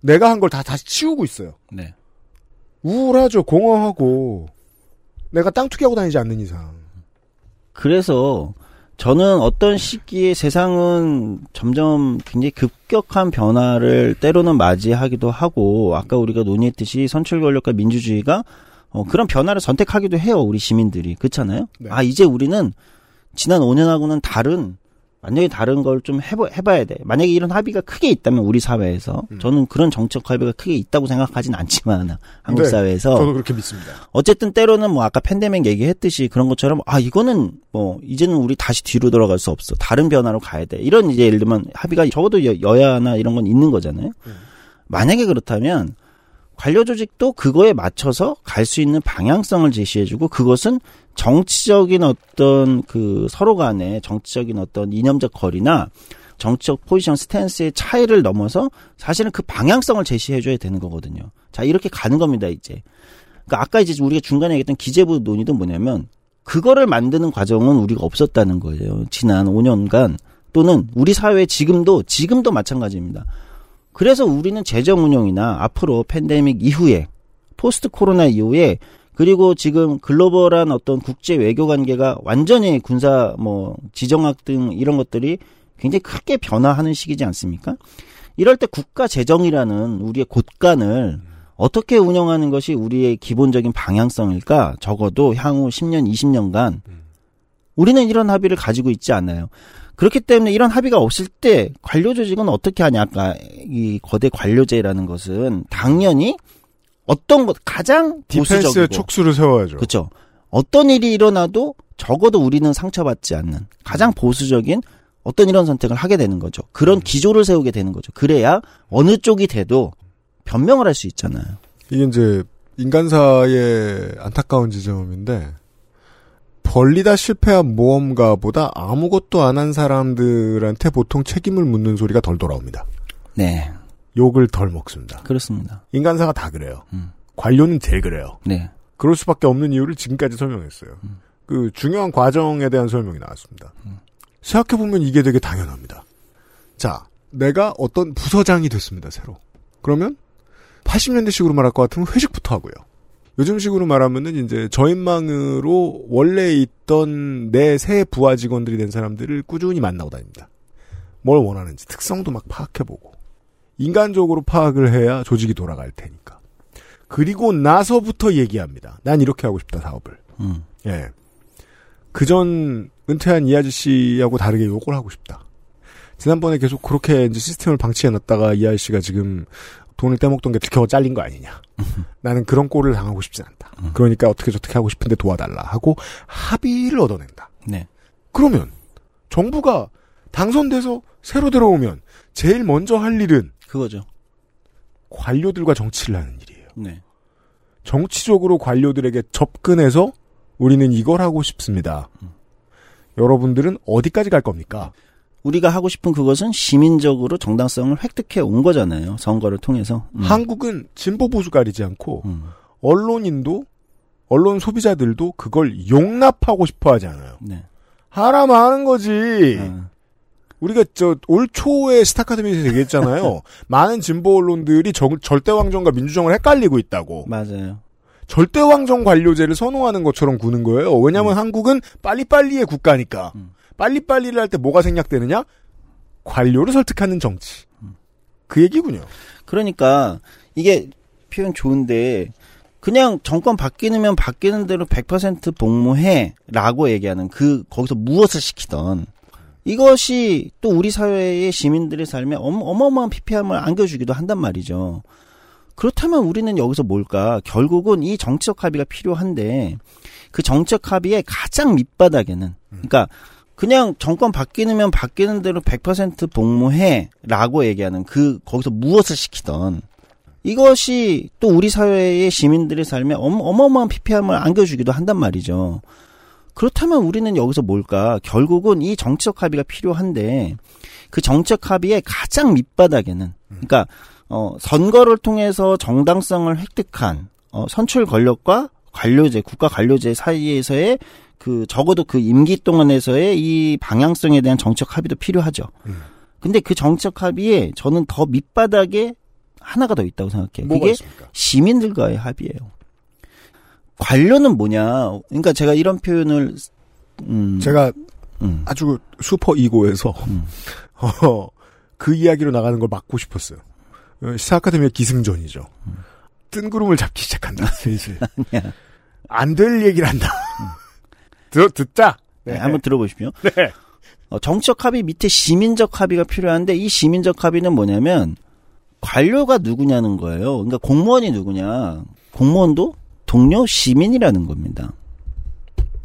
내가 한 걸 다 다시 치우고 있어요. 네. 우울하죠. 공허하고 내가 땅 투기하고 다니지 않는 이상. 그래서 저는 어떤 시기에 세상은 점점 굉장히 급격한 변화를 때로는 맞이하기도 하고 아까 우리가 논의했듯이 선출 권력과 민주주의가 어, 그런 변화를 선택하기도 해요 우리 시민들이 그렇잖아요. 네. 아 이제 우리는 지난 5년하고는 다른 완전히 다른 걸 좀 해봐, 해봐야 돼. 만약에 이런 합의가 크게 있다면 우리 사회에서 음. 저는 그런 정책 합의가 크게 있다고 생각하진 않지만 한국 네, 사회에서 저도 그렇게 믿습니다. 어쨌든 때로는 뭐 아까 팬데믹 얘기했듯이 그런 것처럼 아 이거는 뭐 이제는 우리 다시 뒤로 돌아갈 수 없어 다른 변화로 가야 돼 이런 이제 예를 들면 합의가 적어도 여, 여야나 이런 건 있는 거잖아요. 만약에 그렇다면 관료 조직도 그거에 맞춰서 갈 수 있는 방향성을 제시해주고 그것은 정치적인 어떤 그 서로 간의 정치적인 어떤 이념적 거리나 정치적 포지션 스탠스의 차이를 넘어서 사실은 그 방향성을 제시해줘야 되는 거거든요. 자, 이렇게 가는 겁니다, 이제. 그러니까 아까 이제 우리가 중간에 얘기했던 기재부 논의도 뭐냐면 그거를 만드는 과정은 우리가 없었다는 거예요. 지난 5년간 또는 우리 사회 지금도 지금도 마찬가지입니다. 그래서 우리는 재정 운영이나 앞으로 팬데믹 이후에 포스트 코로나 이후에 그리고 지금 글로벌한 어떤 국제 외교 관계가 완전히 군사 뭐 지정학 등 이런 것들이 굉장히 크게 변화하는 시기지 않습니까? 이럴 때 국가 재정이라는 우리의 곳간을 어떻게 운영하는 것이 우리의 기본적인 방향성일까? 적어도 향후 10년, 20년간 우리는 이런 합의를 가지고 있지 않아요. 그렇기 때문에 이런 합의가 없을 때 관료 조직은 어떻게 하냐? 아까 이 거대 관료제라는 것은 당연히 어떤 것 가장 보수적이고 촉수를 세워야죠. 그렇죠. 어떤 일이 일어나도 적어도 우리는 상처받지 않는 가장 보수적인 어떤 이런 선택을 하게 되는 거죠. 그런 기조를 세우게 되는 거죠. 그래야 어느 쪽이 돼도 변명을 할 수 있잖아요. 이게 이제 인간사의 안타까운 지점인데 벌리다 실패한 모험가보다 아무것도 안 한 사람들한테 보통 책임을 묻는 소리가 덜 돌아옵니다. 네. 욕을 덜 먹습니다. 그렇습니다. 인간사가 다 그래요. 음. 관료는 제일 그래요. 네. 그럴 수밖에 없는 이유를 지금까지 설명했어요. 그 중요한 과정에 대한 설명이 나왔습니다. 생각해보면 이게 되게 당연합니다. 자, 내가 어떤 부서장이 됐습니다, 새로. 그러면 80년대식으로 말할 것 같으면 회식부터 하고요. 요즘식으로 말하면은 이제 저인망으로 원래 있던 내 새 부하 직원들이 된 사람들을 꾸준히 만나고 다닙니다. 뭘 원하는지 특성도 막 파악해보고 인간적으로 파악을 해야 조직이 돌아갈 테니까. 그리고 나서부터 얘기합니다. 난 이렇게 하고 싶다 사업을. 음. 예. 그전 은퇴한 이 아저씨하고 다르게 요걸 하고 싶다. 지난번에 계속 그렇게 이제 시스템을 방치해 놨다가 이 아저씨가 지금 돈을 떼먹던 게 들켜 잘린 거 아니냐. *laughs* 나는 그런 꼴을 당하고 싶진 않다. 그러니까 어떻게 저렇게 하고 싶은데 도와달라 하고 합의를 얻어낸다. 네. 그러면 정부가 당선돼서 새로 들어오면 제일 먼저 할 일은 그거죠. 관료들과 정치를 하는 일이에요. 네. 정치적으로 관료들에게 접근해서 우리는 이걸 하고 싶습니다. 여러분들은 어디까지 갈 겁니까? 우리가 하고 싶은 그것은 시민적으로 정당성을 획득해 온 거잖아요. 선거를 통해서. 음. 한국은 진보 보수 가리지 않고 음. 언론인도 언론 소비자들도 그걸 용납하고 싶어 하지 않아요. 네. 하라면 하는 거지. 어. 우리가 저 올 초에 스타카데미에서 얘기했잖아요. *laughs* 많은 진보 언론들이 정- 절대왕정과 민주정을 헷갈리고 있다고. 맞아요. 절대왕정 관료제를 선호하는 것처럼 구는 거예요. 왜냐하면 한국은 빨리빨리의 국가니까. 음. 빨리빨리를 할 때 뭐가 생략되느냐? 관료를 설득하는 정치. 음. 그 얘기군요. 그러니까 이게 표현 좋은데 그냥 정권 바뀌면 바뀌는 대로 100% 복무해라고 얘기하는 그 거기서 무엇을 시키던 이것이 또 우리 사회의 시민들의 삶에 어마- 어마어마한 피폐함을 안겨주기도 한단 말이죠. 그렇다면 우리는 여기서 뭘까? 결국은 이 정치적 합의가 필요한데 그 정치적 합의의 가장 밑바닥에는 그러니까 그냥 정권 바뀌면 바뀌는 대로 100% 복무해라고 얘기하는 그 거기서 무엇을 시키던 이것이 또 우리 사회의 시민들의 삶에 어마- 어마어마한 피폐함을 안겨주기도 한단 말이죠. 그렇다면 우리는 여기서 뭘까? 결국은 이 정치적 합의가 필요한데 그 정치적 합의의 가장 밑바닥에는 그러니까 어, 선거를 통해서 정당성을 획득한 어, 선출 권력과 관료제, 국가 관료제 사이에서의 그 적어도 그 임기 동안에서의 이 방향성에 대한 정책 합의도 필요하죠. 근데 그 정책 합의에 저는 더 밑바닥에 하나가 더 있다고 생각해요. 그게 있습니까? 시민들과의 합의예요. 관료는 뭐냐? 그러니까 제가 이런 표현을 음, 제가 음, 아주 슈퍼 이고에서 음. *laughs* 어, 그 이야기로 나가는 걸 막고 싶었어요. 어, 시사 아카데미의 기승전이죠. 뜬구름을 잡기 시작한다. 슬슬. *laughs* 아니야. 안될 얘기를 한다. 들, 듣자. 네, 한번 들어보십시오. 네. 어, 정치적 합의 밑에 시민적 합의가 필요한데 이 시민적 합의는 뭐냐면 관료가 누구냐는 거예요. 그러니까 공무원이 누구냐? 공무원도 동료 시민이라는 겁니다.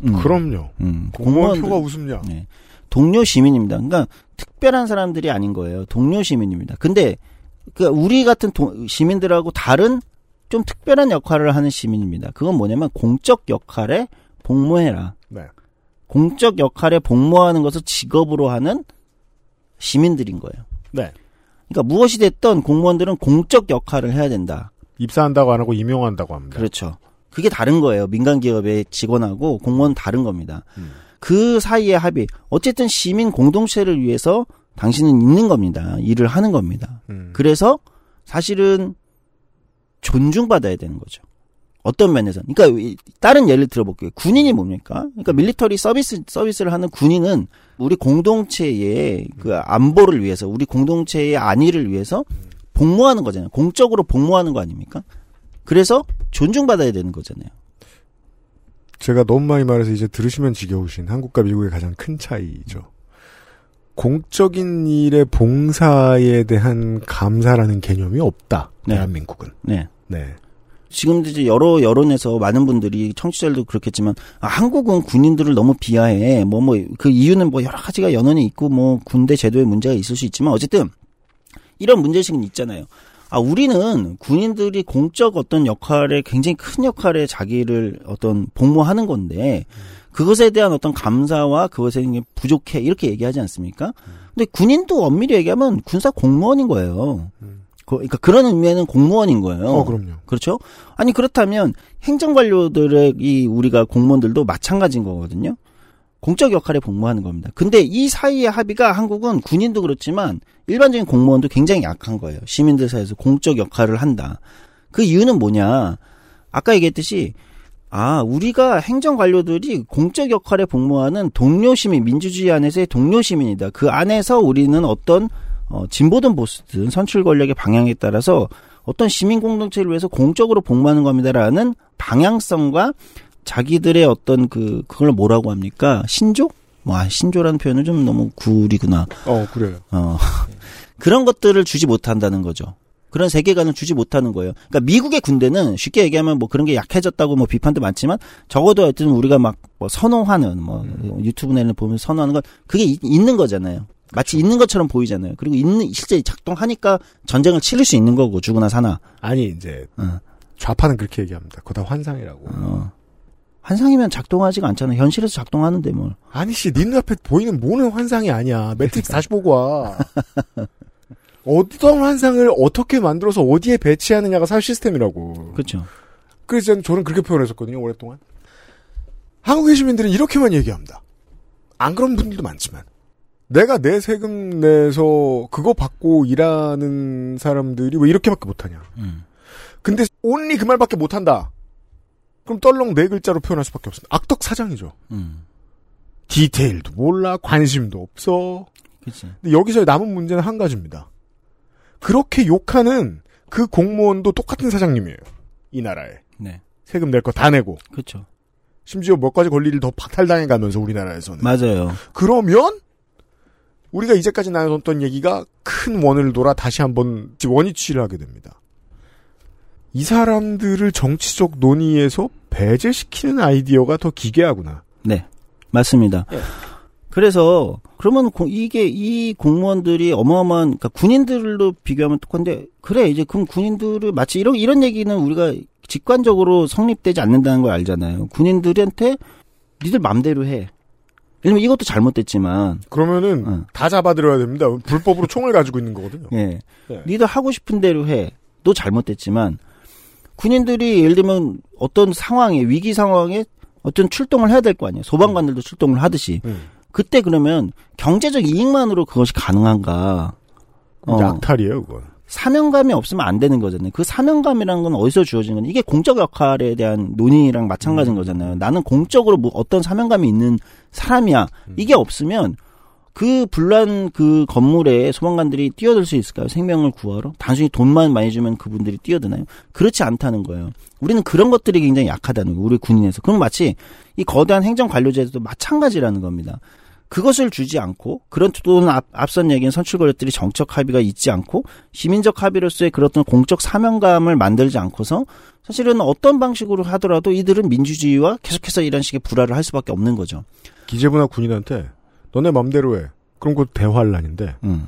음, 그럼요. 음, 공무원 표가 웃음냐. 네. 동료 시민입니다. 그러니까 특별한 사람들이 아닌 거예요. 동료 시민입니다. 근데 그 우리 같은 동- 시민들하고 다른 좀 특별한 역할을 하는 시민입니다. 그건 뭐냐면 공적 역할에 복무해라. 네. 공적 역할에 복무하는 것을 직업으로 하는 시민들인 거예요. 네. 그러니까 무엇이 됐던 공무원들은 공적 역할을 해야 된다. 입사한다고 안 하고 임용한다고 합니다. 그렇죠. 그게 다른 거예요. 민간 기업의 직원하고 공무원 다른 겁니다. 음. 그 사이의 합의. 어쨌든 시민 공동체를 위해서 당신은 있는 겁니다. 일을 하는 겁니다. 음. 그래서 사실은 존중받아야 되는 거죠. 어떤 면에서. 그러니까 이- 다른 예를 들어볼게요. 군인이 뭡니까? 그러니까 밀리터리 서비스 서비스를 하는 군인은 우리 공동체의 그 안보를 위해서, 우리 공동체의 안위를 위해서 복무하는 거잖아요. 공적으로 복무하는 거 아닙니까? 그래서 존중받아야 되는 거잖아요. 제가 너무 많이 말해서 이제 들으시면 지겨우신 한국과 미국의 가장 큰 차이죠. 공적인 일의 봉사에 대한 감사라는 개념이 없다. 네. 대한민국은. 네. 네. 지금도 이제 여러 여론에서 많은 분들이 청취자들도 그렇겠지만 아, 한국은 군인들을 너무 비하해. 뭐 뭐 그 이유는 뭐 여러 가지가 연원이 있고 뭐 군대 제도에 문제가 있을 수 있지만 어쨌든 이런 문제식은 있잖아요. 아 우리는 군인들이 공적 어떤 역할에 굉장히 큰 역할에 자기를 어떤 복무하는 건데 그것에 대한 어떤 감사와 그것에 부족해 이렇게 얘기하지 않습니까? 근데 군인도 엄밀히 얘기하면 군사 공무원인 거예요. 그- 그러니까 그런 의미에는 공무원인 거예요. 어, 그럼요. 그렇죠? 아니 그렇다면 행정관료들의 이 우리가 공무원들도 마찬가지인 거거든요. 공적 역할에 복무하는 겁니다. 근데 이 사이의 합의가 한국은 군인도 그렇지만 일반적인 공무원도 굉장히 약한 거예요. 시민들 사이에서 공적 역할을 한다. 그 이유는 뭐냐? 아까 얘기했듯이 아, 우리가 행정 관료들이 공적 역할에 복무하는 동료 시민, 민주주의 안에서의 동료 시민이다. 그 안에서 우리는 어떤 어, 진보든 보수든 선출 권력의 방향에 따라서 어떤 시민 공동체를 위해서 공적으로 복무하는 겁니다라는 방향성과 자기들의 어떤 그 그걸 뭐라고 합니까? 신조? 뭐 아, 신조라는 표현은 좀 너무 구리구나. 어, 그래요. 어. *laughs* 그런 것들을 주지 못한다는 거죠. 그런 세계관을 주지 못하는 거예요. 그러니까 미국의 군대는 쉽게 얘기하면 뭐 그런 게 약해졌다고 뭐 비판도 많지만 적어도 하여튼 우리가 막 뭐 선호하는 뭐 유튜브 내는 보면 선호하는 건 그게 이- 있는 거잖아요. 마치 있는 것처럼 보이잖아요. 그리고 있는 실제 작동하니까 전쟁을 치를 수 있는 거고 죽으나 사나. 아니, 이제, 어. 좌파는 그렇게 얘기합니다. 그거 다 환상이라고. 어. 환상이면 작동하지가 않잖아. 현실에서 작동하는데 뭘. 아니 씨, 네 눈앞에 보이는 뭐는 환상이 아니야. 매트릭스 다시 보고 와. *laughs* 어떤 환상을 어떻게 만들어서 어디에 배치하느냐가 사실 시스템이라고. 그렇죠. 그래서 저는 그렇게 표현했었거든요, 오랫동안. 한국의 시민들은 이렇게만 얘기합니다. 안 그런 분들도 많지만. 내가 내 세금 내서 그거 받고 일하는 사람들이 왜 이렇게밖에 못하냐. 음. 근데 온리 그 말밖에 못한다. 그럼 떨렁 네 글자로 표현할 수밖에 없습니다. 악덕 사장이죠. 음. 디테일도 몰라, 관심도 없어. 그치. 근데 여기서 남은 문제는 한 가지입니다. 그렇게 욕하는 그 공무원도 똑같은 사장님이에요. 이 나라에. 네. 세금 낼 거 다 내고. 그렇죠. 심지어 몇 가지 권리를 더 박탈당해 가면서 우리나라에서는. 맞아요. 그러면 우리가 이제까지 나눴던 얘기가 큰 원을 돌아 다시 한번 원위치를 하게 됩니다. 이 사람들을 정치적 논의에서 배제시키는 아이디어가 더 기괴하구나. 네. 맞습니다. 예. 그래서 그러면 고- 이게 이 공무원들이 어마어마한 그러니까 군인들로 비교하면 똑같은데 그래 이제 그럼 군인들을 마치 이런 이런 얘기는 우리가 직관적으로 성립되지 않는다는 걸 알잖아요. 군인들한테 니들 맘대로 해. 왜냐면 이것도 잘못됐지만 그러면은 어. 다 잡아들여야 됩니다. 불법으로 총을 가지고 있는 거거든요. 예. 네. 니들 하고 싶은 대로 해. 또 잘못됐지만 군인들이 예를 들면 어떤 상황에 위기 상황에 어떤 출동을 해야 될 거 아니에요. 소방관들도 출동을 하듯이. 음. 그때 그러면 경제적 이익만으로 그것이 가능한가? 어, 약탈이에요, 그건. 사명감이 없으면 안 되는 거잖아요. 그 사명감이라는 건 어디서 주어진 건 이게 공적 역할에 대한 논의랑 마찬가지인 거잖아요. 나는 공적으로 뭐 어떤 사명감이 있는 사람이야. 이게 없으면 그 불난 그 건물에 소방관들이 뛰어들 수 있을까요? 생명을 구하러? 단순히 돈만 많이 주면 그분들이 뛰어드나요? 그렇지 않다는 거예요. 우리는 그런 것들이 굉장히 약하다는 거예요. 우리 군인에서. 그럼 마치 이 거대한 행정 관료제도 마찬가지라는 겁니다. 그것을 주지 않고 그런 또는 앞, 앞선 얘기한 선출 권력들이 정적 합의가 있지 않고 시민적 합의로서의 그런 공적 사명감을 만들지 않고서 사실은 어떤 방식으로 하더라도 이들은 민주주의와 계속해서 이런 식의 불화를 할 수밖에 없는 거죠. 기재부나 군인한테 너네 맘대로 해. 그럼 그것도 대환란인데 음,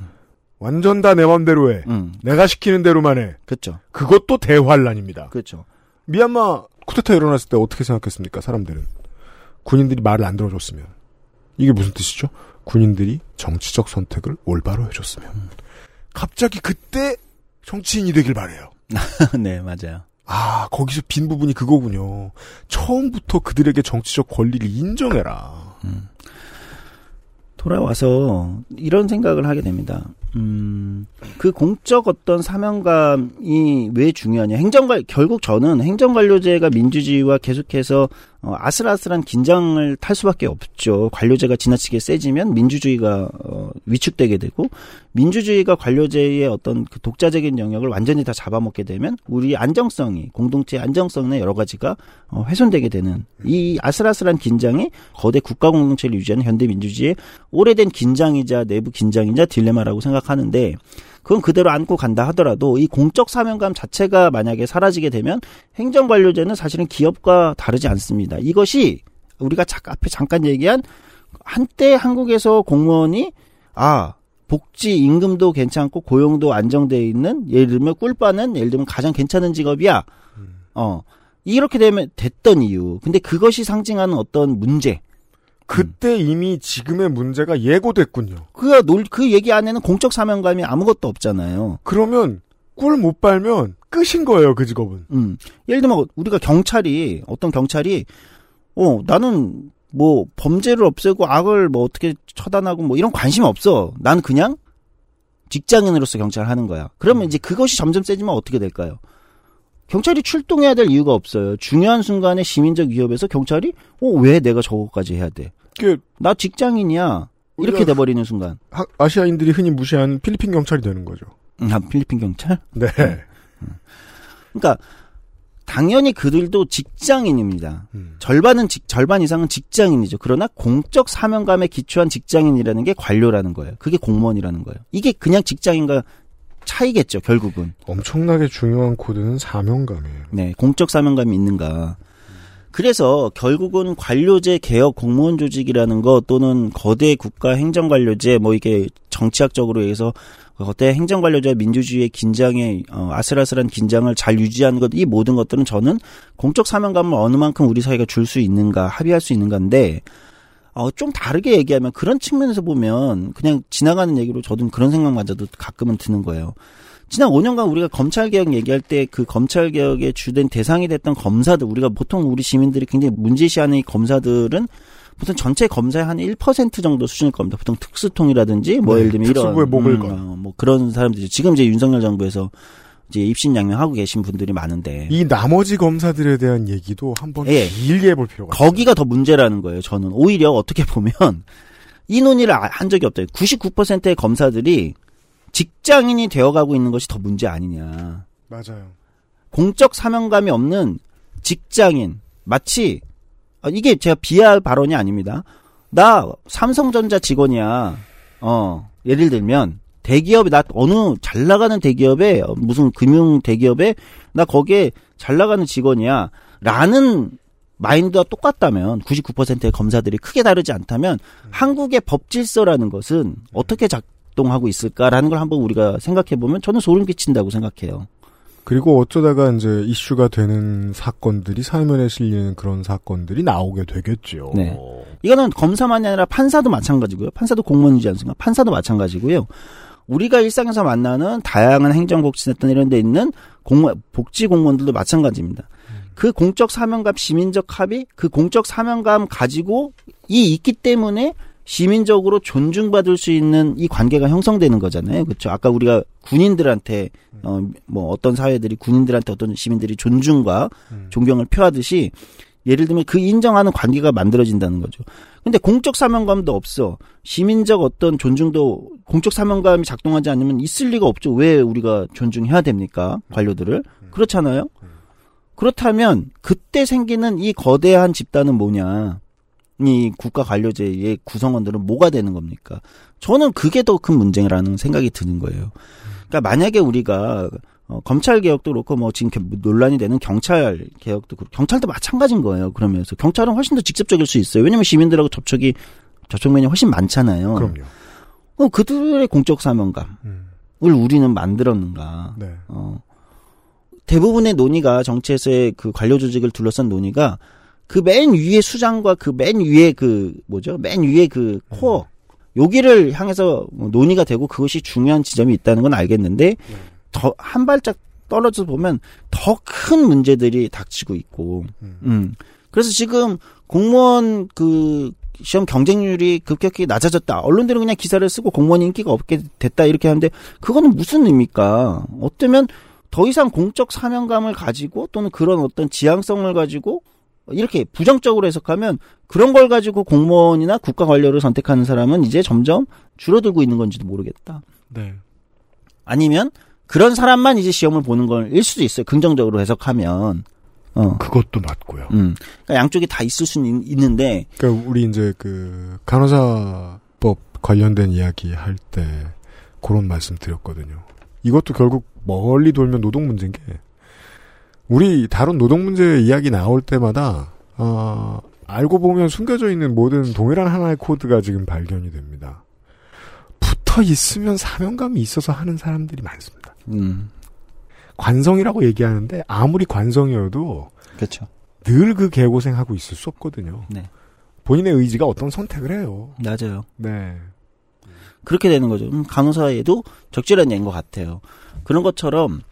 완전 다 내 맘대로 해. 음, 내가 시키는 대로만 해. 그렇죠, 그것도 대환란입니다. 그렇죠. 미얀마 쿠데타 일어났을 때 어떻게 생각했습니까? 사람들은 군인들이 말을 안 들어줬으면 이게 무슨 뜻이죠? 군인들이 정치적 선택을 올바로 해줬으면 갑자기 그때 정치인이 되길 바래요. *laughs* 네, 맞아요. 아 거기서 빈 부분이 그거군요. 처음부터 그들에게 정치적 권리를 인정해라. 돌아와서 이런 생각을 하게 됩니다. 음, 그 공적 어떤 사명감이 왜 중요하냐. 행정관, 결국 저는 행정관료제가 민주주의와 계속해서 어, 아슬아슬한 긴장을 탈 수밖에 없죠. 관료제가 지나치게 세지면 민주주의가 어, 위축되게 되고 민주주의가 관료제의 어떤 그 독자적인 영역을 완전히 다 잡아먹게 되면 우리 안정성이 공동체 안정성의 여러 가지가 어, 훼손되게 되는 이 아슬아슬한 긴장이 거대 국가 공동체를 유지하는 현대 민주주의의 오래된 긴장이자 내부 긴장이자 딜레마라고 생각하는데 그건 그대로 안고 간다 하더라도 이 공적 사명감 자체가 만약에 사라지게 되면 행정관료제는 사실은 기업과 다르지 않습니다. 이것이 우리가 자, 앞에 잠깐 얘기한 한때 한국에서 공무원이 아 복지 임금도 괜찮고 고용도 안정돼 있는 예를 들면 꿀빠는 예를 들면 가장 괜찮은 직업이야. 어 이렇게 되면 됐던 이유. 근데 그것이 상징하는 어떤 문제. 그때 이미 지금의 문제가 예고됐군요. 그, 놀, 그 얘기 안에는 공적 사명감이 아무것도 없잖아요. 그러면 꿀 못 빨면 끝인 거예요, 그 직업은. 음. 예를 들면 우리가 경찰이 어떤 경찰이 어 나는 뭐 범죄를 없애고 악을 뭐 어떻게 처단하고 뭐 이런 관심 없어. 난 그냥 직장인으로서 경찰을 하는 거야. 그러면 이제 그것이 점점 세지면 어떻게 될까요? 경찰이 출동해야 될 이유가 없어요. 중요한 순간에 시민적 위협에서 경찰이 어 왜 내가 저거까지 해야 돼? 그 나 직장인이야. 이렇게 돼버리는 순간. 하- 아시아인들이 흔히 무시한 필리핀 경찰이 되는 거죠. 음, 아, 필리핀 경찰? 네. 그러니까 당연히 그들도 직장인입니다. 음. 절반은 직, 절반 이상은 직장인이죠. 그러나 공적 사명감에 기초한 직장인이라는 게 관료라는 거예요. 그게 공무원이라는 거예요. 이게 그냥 직장인과 차이겠죠, 결국은. 엄청나게 중요한 코드는 사명감이에요. 네, 공적 사명감이 있는가. 그래서 결국은 관료제 개혁 공무원 조직이라는 거 또는 거대 국가 행정 관료제 뭐 이게 정치학적으로 해서 거대 행정 관료제 민주주의의 긴장에 어, 아슬아슬한 긴장을 잘 유지하는 것 이 모든 것들은 저는 공적 사명감을 어느 만큼 우리 사회가 줄 수 있는가 합의할 수 있는가인데 어, 좀 다르게 얘기하면 그런 측면에서 보면 그냥 지나가는 얘기로 저도 그런 생각마저도 가끔은 드는 거예요. 지난 5년간 우리가 검찰개혁 얘기할 때 그 검찰개혁의 주된 대상이 됐던 검사들, 우리가 보통 우리 시민들이 굉장히 문제시하는 이 검사들은 보통 전체 검사의 한 1% 정도 수준일 겁니다. 보통 특수통이라든지 뭐 네, 예를 들면 이런 목을 건. 어, 뭐 그런 사람들이 지금 이제 윤석열 정부에서 이제 입신 양명하고 계신 분들이 많은데 이 나머지 검사들에 대한 얘기도 한번 예. 길게 해볼 필요가 거기가 더 문제라는 거예요. 저는 오히려 어떻게 보면 *laughs* 이 논의를 아- 한 적이 없다. 99%의 검사들이 직장인이 되어가고 있는 것이 더 문제 아니냐. 맞아요. 공적 사명감이 없는 직장인 마치 아, 이게 제가 비하할 발언이 아닙니다. 나 삼성전자 직원이야. 어 예를 들면 대기업에 나 어느 잘 나가는 대기업에 어, 무슨 금융 대기업에 나 거기에 잘 나가는 직원이야. 라는 마인드와 똑같다면 99%의 검사들이 크게 다르지 않다면 한국의 법 질서라는 것은 어떻게 작동하고 있을까라는 걸 한번 우리가 생각해 보면 저는 소름 끼친다고 생각해요. 그리고 어쩌다가 이제 이슈가 되는 사건들이 사면에 실리는 그런 사건들이 나오게 되겠죠. 네. 이거는 검사만이 아니라 판사도 마찬가지고요. 판사도 공무원이지 않습니까? 판사도 마찬가지고요. 우리가 일상에서 만나는 다양한 행정복지센터 이런 데 있는 공무원, 복지 공무원들도 마찬가지입니다. 그 공적 사명감, 시민적 합의, 그 공적 사명감 가지고 이 있기 때문에 시민적으로 존중받을 수 있는 이 관계가 형성되는 거잖아요. 그렇죠? 아까 우리가 군인들한테 어 뭐 어떤 사회들이 군인들한테 어떤 시민들이 존중과 존경을 표하듯이 예를 들면 그 인정하는 관계가 만들어진다는 거죠. 근데 공적 사명감도 없어. 시민적 어떤 존중도 공적 사명감이 작동하지 않으면 있을 리가 없죠. 왜 우리가 존중해야 됩니까? 관료들을. 그렇잖아요. 그렇다면 그때 생기는 이 거대한 집단은 뭐냐? 이 국가 관료제의 구성원들은 뭐가 되는 겁니까? 저는 그게 더 큰 문제라는 생각이 드는 거예요. 그러니까 만약에 우리가 어, 검찰 개혁도 그렇고 뭐 지금 겨- 논란이 되는 경찰 개혁도 그렇고 경찰도 마찬가지인 거예요. 그러면서 경찰은 훨씬 더 직접적일 수 있어요. 왜냐하면 시민들하고 접촉이 접촉면이 훨씬 많잖아요. 그럼요. 어, 그들의 공적 사명감을 우리는 만들었는가? 네. 어, 대부분의 논의가 정치에서의 그 관료 조직을 둘러싼 논의가 그 맨 위에 수장과 그 맨 위에 그 뭐죠? 맨 위에 그 코어 여기를 향해서 뭐 논의가 되고 그것이 중요한 지점이 있다는 건 알겠는데 더 한 발짝 떨어져 보면 더 큰 문제들이 닥치고 있고, 음. 그래서 지금 공무원 그 시험 경쟁률이 급격히 낮아졌다. 언론들은 그냥 기사를 쓰고 공무원 인기가 없게 됐다 이렇게 하는데 그거는 무슨 의미입니까? 어쩌면 더 이상 공적 사명감을 가지고 또는 그런 어떤 지향성을 가지고 이렇게 부정적으로 해석하면 그런 걸 가지고 공무원이나 국가 관료를 선택하는 사람은 이제 점점 줄어들고 있는 건지도 모르겠다. 네. 아니면 그런 사람만 이제 시험을 보는 걸일 수도 있어요. 긍정적으로 해석하면. 어. 그것도 맞고요. 음. 그러니까 양쪽이 다 있을 수는 있- 있는데 그러니까 우리 이제 그 간호사법 관련된 이야기 할 때 그런 말씀 드렸거든요. 이것도 결국 멀리 돌면 노동 문제인 게 우리 다른 노동 문제 이야기 나올 때마다 어, 알고 보면 숨겨져 있는 모든 동일한 하나의 코드가 지금 발견이 됩니다. 붙어 있으면 사명감이 있어서 하는 사람들이 많습니다. 음. 관성이라고 얘기하는데 아무리 관성이어도 그렇죠. 늘 그 개고생하고 있을 수 없거든요. 네. 본인의 의지가 어떤 선택을 해요. 맞아요. 네. 그렇게 되는 거죠. 음, 간호사에도 적절한 예인 것 같아요. 그런 것처럼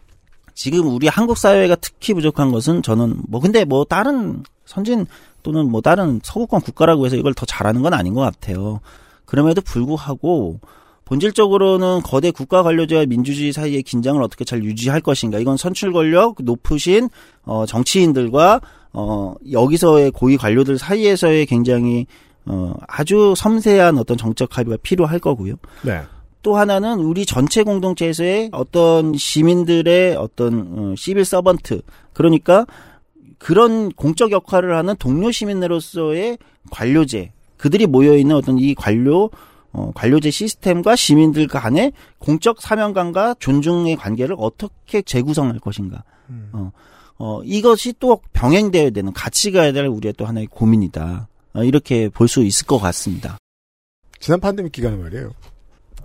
지금 우리 한국 사회가 특히 부족한 것은 저는 뭐 근데 뭐 다른 선진 또는 뭐 다른 서구권 국가라고 해서 이걸 더 잘하는 건 아닌 것 같아요. 그럼에도 불구하고 본질적으로는 거대 국가 관료제와 민주주의 사이의 긴장을 어떻게 잘 유지할 것인가. 이건 선출 권력 높으신 어 정치인들과 어 여기서의 고위 관료들 사이에서의 굉장히 어 아주 섬세한 어떤 정책 합의가 필요할 거고요. 네. 또 하나는 우리 전체 공동체에서의 어떤 시민들의 어떤 어, 시빌 서번트 그러니까 그런 공적 역할을 하는 동료 시민으로서의 관료제 그들이 모여 있는 어떤 이 관료 어, 관료제 시스템과 시민들 간의 공적 사명감과 존중의 관계를 어떻게 재구성할 것인가. 어, 어, 이것이 또 병행되어야 되는 같이 가야 될 우리의 또 하나의 고민이다. 어, 이렇게 볼 수 있을 것 같습니다. 지난 팬데믹 기간에 말이에요.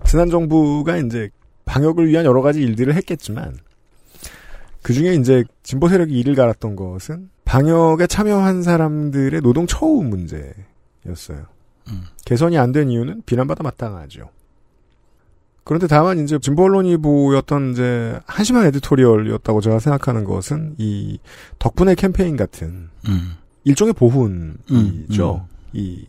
지난 정부가 이제 방역을 위한 여러 가지 일들을 했겠지만 그 중에 이제 진보 세력이 이를 갈았던 것은 방역에 참여한 사람들의 노동 처우 문제였어요. 음. 개선이 안 된 이유는 비난받아 마땅하죠. 그런데 다만 이제 진보 언론이 보였던 이제 한심한 에디토리얼이었다고 제가 생각하는 것은 이 덕분에 캠페인 같은 음. 일종의 보훈이죠. 이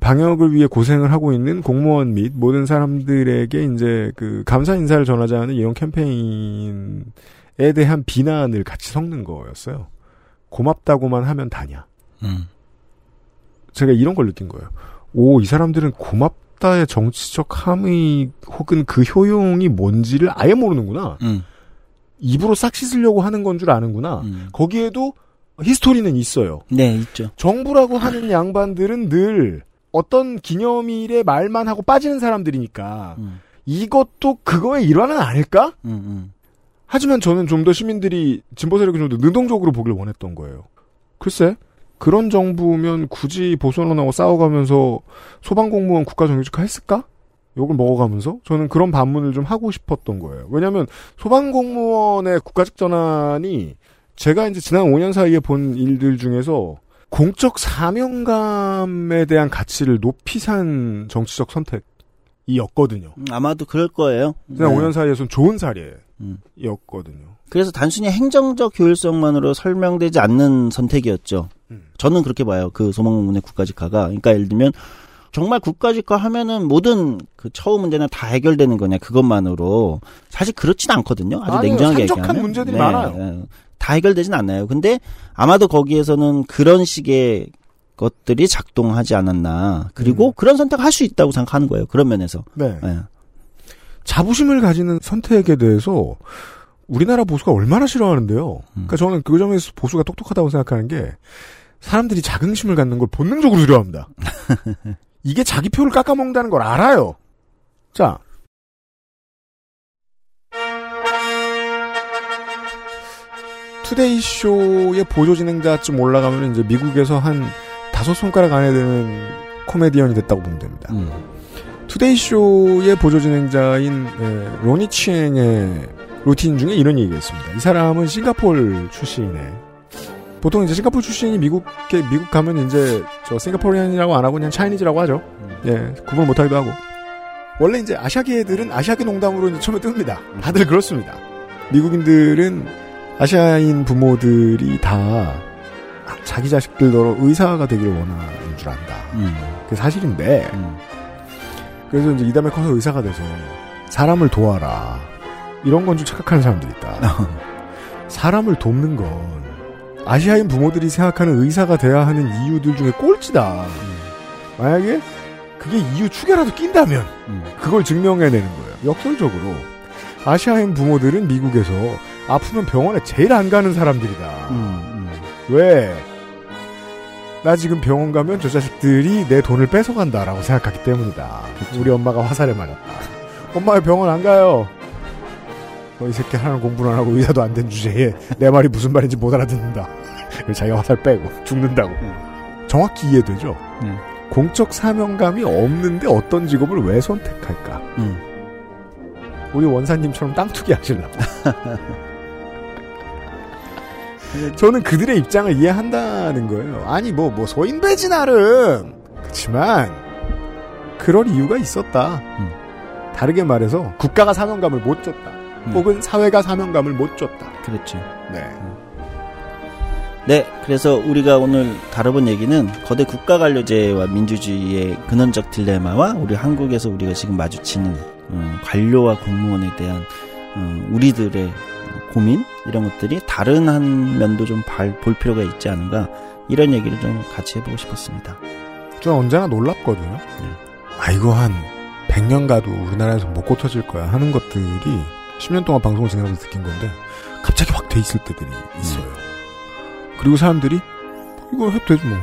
방역을 위해 고생을 하고 있는 공무원 및 모든 사람들에게 이제 그 감사 인사를 전하자는 이런 캠페인에 대한 비난을 같이 섞는 거였어요. 고맙다고만 하면 다냐. 음. 제가 이런 걸 느낀 거예요. 오, 이 사람들은 고맙다의 정치적 함의 혹은 그 효용이 뭔지를 아예 모르는구나. 음. 입으로 싹 씻으려고 하는 건 줄 아는구나. 거기에도 히스토리는 있어요. 네, 있죠. 정부라고 하는 양반들은 늘 어떤 기념일에 말만 하고 빠지는 사람들이니까 이것도 그거의 일환은 아닐까? 음, 하지만 저는 좀 더 시민들이 진보 세력이 좀 더 능동적으로 보길 원했던 거예요. 글쎄 그런 정부면 굳이 보선언하고 싸워가면서 소방공무원 국가정규직화 했을까? 욕을 먹어가면서 저는 그런 반문을 좀 하고 싶었던 거예요. 왜냐하면 소방공무원의 국가직 전환이 제가 이제 지난 5년 사이에 본 일들 중에서 공적 사명감에 대한 가치를 높이 산 정치적 선택이었거든요. 음, 아마도 그럴 거예요. 지난 네. 5년 사이에선 좋은 사례였거든요. 음. 그래서 단순히 행정적 효율성만으로 설명되지 않는 선택이었죠. 저는 그렇게 봐요. 그 소방공무원의 국가직화가. 그러니까 예를 들면 정말 국가직화 하면은 모든 그 처우 문제는 다 해결되는 거냐 그것만으로 사실 그렇진 않거든요. 아주 아니요, 냉정하게 산적한 얘기하면 문제들이 많아요. 네. 다 해결되진 않아요. 근데 아마도 거기에서는 그런 식의 것들이 작동하지 않았나. 그리고 그런 선택을 할수 있다고 생각하는 거예요. 그런 면에서. 네. 네. 자부심을 가지는 선택에 대해서 우리나라 보수가 얼마나 싫어하는데요. 그러니까 저는 그 점에서 보수가 똑똑하다고 생각하는 게 사람들이 자긍심을 갖는 걸 본능적으로 두려워합니다. *laughs* 이게 자기 표를 깎아먹는다는 걸 알아요. 자. 투데이 쇼의 보조 진행자쯤 올라가면 이제 미국에서 한 다섯 손가락 안에 드는 코미디언이 됐다고 보면 됩니다. 투데이 쇼의 보조 진행자인 에, 로니 치엥의 루틴 중에 이런 얘기가 있습니다. 이 사람은 싱가폴 출신의 보통 이제 싱가폴 출신이 미국에 미국 가면 이제 저 싱가포리안이라고 안 하고 그냥 차이니즈라고 하죠. 예, 구분 못하기도 하고. 원래 이제 아시아계 애들은 아시아계 농담으로 이제 처음에 뜹니다. 다들 그렇습니다. 미국인들은 아시아인 부모들이 다 자기 자식들더러 의사가 되기를 원하는 줄 안다. 그게 사실인데. 그래서 이제 이 다음에 커서 의사가 돼서 사람을 도와라. 이런 건 좀 착각하는 사람들이 있다. 사람을 돕는 건 아시아인 부모들이 생각하는 의사가 돼야 하는 이유들 중에 꼴찌다. 만약에 그게 이유 축에라도 낀다면 그걸 증명해내는 거예요. 역설적으로 아시아인 부모들은 미국에서 아프면 병원에 제일 안 가는 사람들이다. 왜? 나 지금 병원 가면 저 자식들이 내 돈을 뺏어간다라고 생각하기 때문이다. 우리 엄마가 화살에 맞았다. 엄마 병원 안 가요. 너 이 새끼 하나는 공부를 안 하고 의사도 안 된 주제에 내 말이 무슨 말인지 못 알아듣는다. 자기가 화살 빼고 죽는다고. 정확히 이해되죠? 공적 사명감이 없는데 어떤 직업을 왜 선택할까? 우리 원사님처럼 땅 투기 하실라고. *laughs* 저는 그들의 입장을 이해한다는 거예요. 아니 뭐 뭐 소인배지 나름. 그렇지만 그럴 이유가 있었다. 다르게 말해서 국가가 사명감을 못 줬다. 혹은 사회가 사명감을 못 줬다. 그렇죠. 네. 네, 그래서 우리가 오늘 다뤄본 얘기는 거대 국가 관료제와 민주주의의 근원적 딜레마와 우리 한국에서 우리가 지금 마주치는 음, 관료와 공무원에 대한 음, 우리들의 고민 이런 것들이 다른 한 면도 좀 볼 필요가 있지 않은가 이런 얘기를 좀 같이 해보고 싶었습니다. 저는 언제나 놀랍거든요. 아 이거 한 100년 가도 우리나라에서 못 고쳐질 거야 하는 것들이 10년 동안 방송을 진행하면서 느낀 건데 갑자기 확 돼 있을 때들이 있어요. 그리고 사람들이 뭐 이거 해도 되지 뭐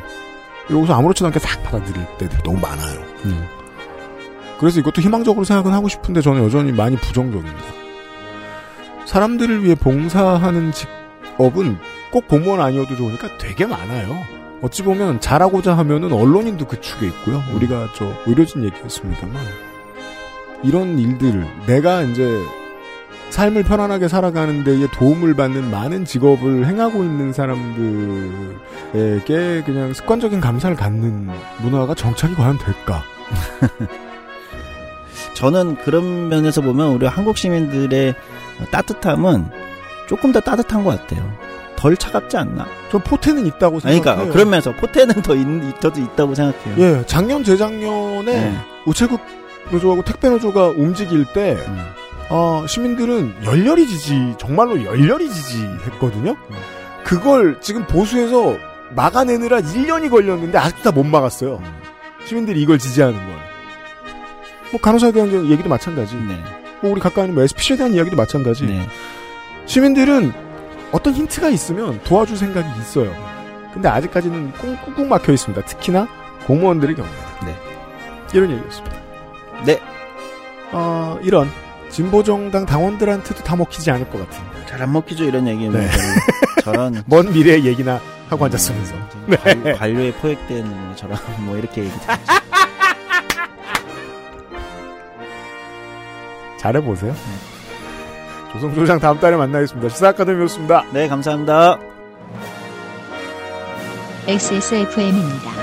이러고서 아무렇지도 않게 싹 받아들일 때들이 너무 많아요. 그래서 이것도 희망적으로 생각은 하고 싶은데 저는 여전히 많이 부정적입니다. 사람들을 위해 봉사하는 직업은 꼭 공무원 아니어도 좋으니까 되게 많아요. 어찌 보면 잘하고자 하면은 언론인도 그 축에 있고요. 우리가 저 의료진 얘기했습니다만 이런 일들 내가 이제 삶을 편안하게 살아가는 데에 도움을 받는 많은 직업을 행하고 있는 사람들에게 그냥 습관적인 감사를 갖는 문화가 정착이 과연 될까? *laughs* 저는 그런 면에서 보면 우리 한국 시민들의 따뜻함은 조금 더 따뜻한 것 같아요. 덜 차갑지 않나? 저 포태는 있다고 아니, 생각해요. 그러니까 그러면서 포태는 더 있, 더도 있다고 생각해요. 예, 작년 재작년에 네. 우체국 노조하고 택배 노조가 움직일 때 음. 어, 시민들은 열렬히 지지 정말로 열렬히 지지했거든요. 그걸 지금 보수에서 막아내느라 1년이 걸렸는데 아직도 다 못 막았어요. 시민들이 이걸 지지하는 걸. 뭐 간호사에 대한 얘기도 마찬가지. 네. 뭐 우리 가까이 있는 뭐 SPC에 대한 이야기도 마찬가지. 네. 시민들은 어떤 힌트가 있으면 도와줄 생각이 있어요. 근데 아직까지는 꾹꾹 막혀 있습니다. 특히나 공무원들의 경우에는. 네. 이런 얘기였습니다. 네. 어, 이런 진보정당 당원들한테도 다 먹히지 않을 것 같은. 잘 안 먹히죠 이런 얘기는. 네. 저런 *laughs* 먼 미래의 얘기나 하고 앉았으면서. 네. 관- 관료에 포획된 뭐 저런 *laughs* 뭐 이렇게 얘기. *laughs* 잘해 보세요. 조성조장 다음 달에 만나겠습니다. 시사 아카데미였습니다. 네, 감사합니다. XSFM입니다.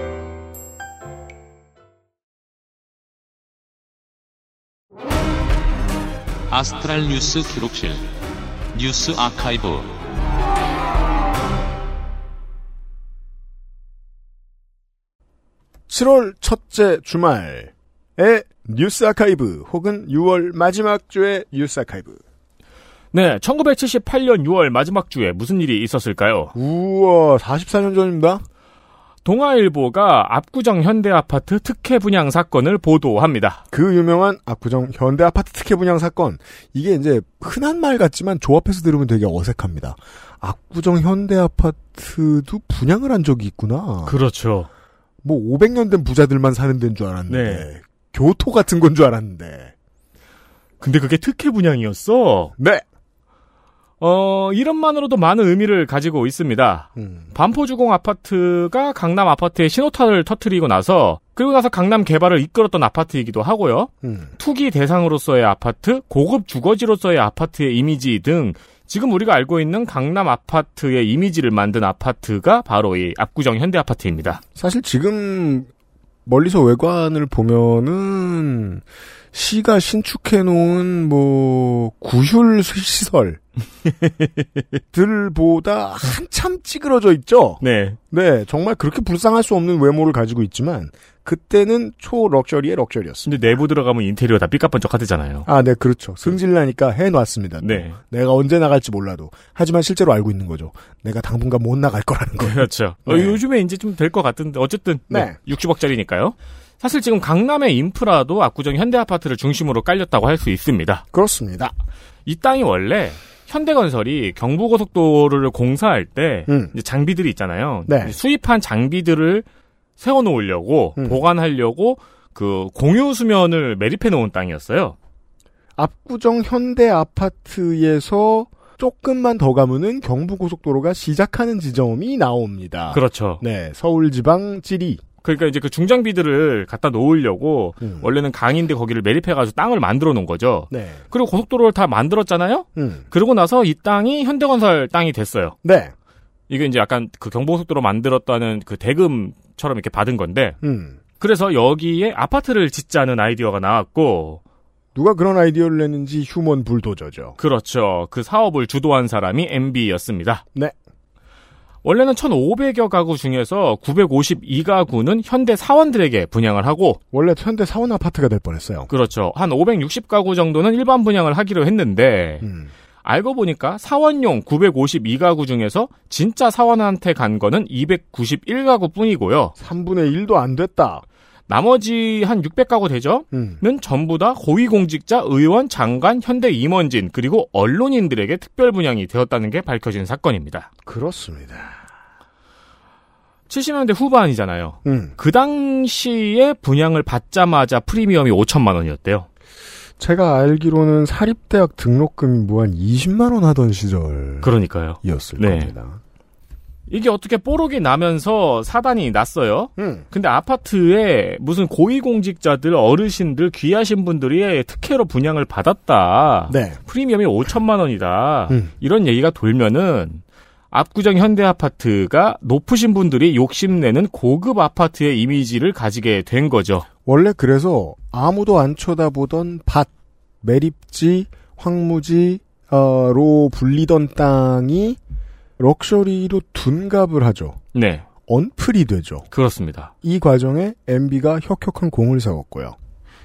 아스트랄 뉴스 기록실 뉴스 아카이브 7월 첫째 주말에 뉴스 아카이브 혹은 6월 마지막 주의 뉴스 아카이브. 네, 1978년 6월 마지막 주에 무슨 일이 있었을까요? 우와, 44년 전입니다. 동아일보가 압구정 현대아파트 특혜 분양 사건을 보도합니다. 그 유명한 압구정 현대아파트 특혜 분양 사건. 이게 이제 흔한 말 같지만 조합해서 들으면 되게 어색합니다. 압구정 현대아파트도 분양을 한 적이 있구나. 그렇죠. 뭐 500년 된 부자들만 사는 데인 줄 알았는데 교토 같은 건 줄 알았는데. 근데 그게 특혜 분양이었어? 네. 어, 이름만으로도 많은 의미를 가지고 있습니다. 음. 반포주공 아파트가 강남 아파트의 신호탄을 터트리고 나서 그리고 나서 강남 개발을 이끌었던 아파트이기도 하고요. 음. 투기 대상으로서의 아파트, 고급 주거지로서의 아파트의 이미지 등 지금 우리가 알고 있는 강남 아파트의 이미지를 만든 아파트가 바로 이 압구정 현대 아파트입니다. 사실 지금 멀리서 외관을 보면은 시가 신축해 놓은 뭐 구휼 시설 *laughs* 들보다 한참 찌그러져 있죠. 네. 네, 정말 그렇게 불쌍할 수 없는 외모를 가지고 있지만 그때는 초 럭셔리의 럭셔리였습니다. 근데 내부 들어가면 인테리어 다 삐까번쩍하대잖아요. 아, 네, 그렇죠. 승질나니까 해놨습니다. 또. 네. 내가 언제 나갈지 몰라도. 하지만 실제로 알고 있는 거죠. 내가 당분간 못 나갈 거라는 거. 그렇죠. 어, 네. 요즘에 이제 좀 될 것 같은데 어쨌든 네. 60억짜리니까요. 사실 지금 강남의 인프라도 압구정 현대 아파트를 중심으로 깔렸다고 할 수 있습니다. 그렇습니다. 이 땅이 원래 현대건설이 경부고속도로를 공사할 때 음. 장비들이 있잖아요. 네. 수입한 장비들을 세워놓으려고 음. 보관하려고 그 공유 수면을 매립해 놓은 땅이었어요. 압구정 현대 아파트에서 조금만 더 가면은 경부고속도로가 시작하는 지점이 나옵니다. 그렇죠. 네, 서울지방 지리. 그러니까 이제 그 중장비들을 갖다 놓으려고 음. 원래는 강인데 거기를 매립해가지고 땅을 만들어 놓은 거죠. 네. 그리고 고속도로를 다 만들었잖아요. 음. 그러고 나서 이 땅이 현대건설 땅이 됐어요. 네. 이게 이제 약간 그 경부고속도로 만들었다는 그 대금처럼 이렇게 받은 건데. 음. 그래서 여기에 아파트를 짓자는 아이디어가 나왔고. 누가 그런 아이디어를 냈는지 휴먼 불도저죠. 그렇죠. 그 사업을 주도한 사람이 MB였습니다. 네. 원래는 1,500여 가구 중에서 952가구는 현대 사원들에게 분양을 하고 원래 현대 사원 아파트가 될 뻔했어요. 그렇죠. 한 560가구 정도는 일반 분양을 하기로 했는데 음. 알고 보니까 사원용 952가구 중에서 진짜 사원한테 간 거는 291가구 뿐이고요. 3분의 1도 안 됐다. 나머지 한 600가구 되죠? 음. 는 전부 다 고위공직자, 의원, 장관, 현대 임원진, 그리고 언론인들에게 특별 분양이 되었다는 게 밝혀진 사건입니다. 그렇습니다. 70년대 후반이잖아요. 음. 그 당시에 분양을 받자마자 프리미엄이 5천만 원이었대요. 제가 알기로는 사립대학 등록금이 뭐한 20만 원 하던 시절. 그러니까요. 이었을 네. 겁니다. 이게 어떻게 뽀록이 나면서 사단이 났어요. 음. 근데 아파트에 무슨 고위공직자들, 어르신들, 귀하신 분들이 특혜로 분양을 받았다. 네. 프리미엄이 5천만 원이다. 음. 이런 얘기가 돌면은 압구정 현대 아파트가 높으신 분들이 욕심내는 고급 아파트의 이미지를 가지게 된 거죠. 원래 그래서 아무도 안 쳐다보던 밭, 매립지, 황무지로 불리던 땅이 럭셔리로 둔갑을 하죠. 네. 언플이 되죠. 그렇습니다. 이 과정에 MB가 혁혁한 공을 세웠고요.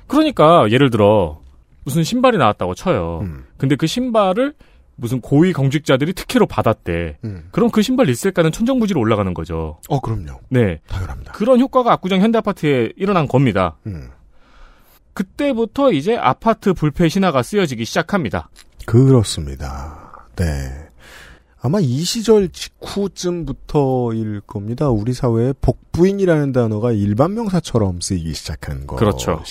그러니까 예를 들어 무슨 신발이 나왔다고 쳐요. 음. 근데 그 신발을 무슨 고위 공직자들이 특혜로 받았대. 음. 그럼 그 신발 리셀가는 천정부지로 올라가는 거죠. 어, 그럼요. 네. 당연합니다. 그런 효과가 압구정 현대 아파트에 일어난 겁니다. 음. 그때부터 이제 아파트 불패 신화가 쓰여지기 시작합니다. 그렇습니다. 네. 아마 이 시절 직후쯤부터일 겁니다. 우리 사회에 복부인이라는 단어가 일반 명사처럼 쓰이기 시작한 것이. 그렇죠.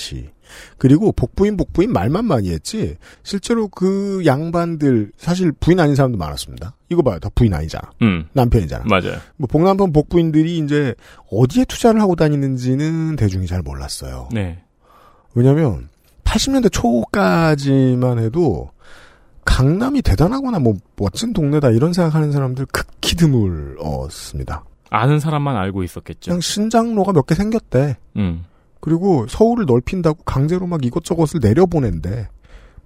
그리고 복부인 복부인 말만 많이 했지 실제로 그 양반들 사실 부인 아닌 사람도 많았습니다. 이거 봐요. 다 부인 아니잖아. 음. 남편이잖아. 맞아요. 뭐 복남편 복부인들이 이제 어디에 투자를 하고 다니는지는 대중이 잘 몰랐어요. 네. 왜냐면 80년대 초까지만 해도 강남이 대단하거나 뭐 멋진 동네다 이런 생각하는 사람들 극히 드물었습니다. 아는 사람만 알고 있었겠죠. 그냥 신장로가 몇 개 생겼대. 음. 그리고 서울을 넓힌다고 강제로 막 이것저것을 내려보낸대.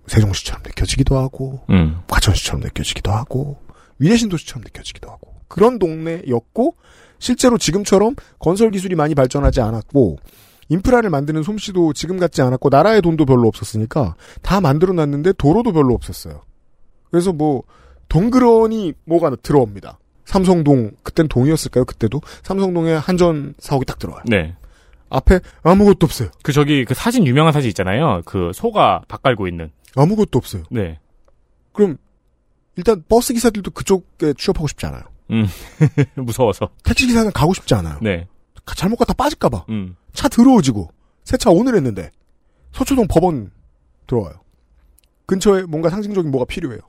세종시처럼 느껴지기도 하고, 음. 과천시처럼 느껴지기도 하고, 위례신도시처럼 느껴지기도 하고. 그런 동네였고, 실제로 지금처럼 건설 기술이 많이 발전하지 않았고, 인프라를 만드는 솜씨도 지금 같지 않았고, 나라의 돈도 별로 없었으니까, 다 만들어 놨는데 도로도 별로 없었어요. 그래서 뭐, 덩그러니 뭐가 들어옵니다. 삼성동, 그땐 동이었을까요? 그때도? 삼성동에 한전 사옥이 딱 들어와요. 네. 앞에 아무것도 없어요. 그 저기 그 사진 유명한 사진 있잖아요. 그 소가 밥 깔고 있는. 아무것도 없어요. 네. 그럼 일단 버스 기사들도 그쪽에 취업하고 싶지 않아요. 음. *laughs* 무서워서. 택시 기사는 가고 싶지 않아요. 네. 가- 잘못 갔다 빠질까봐. 음. 차 들어오지고 세차 오늘 했는데 서초동 법원 들어와요. 근처에 뭔가 상징적인 뭐가 필요해요.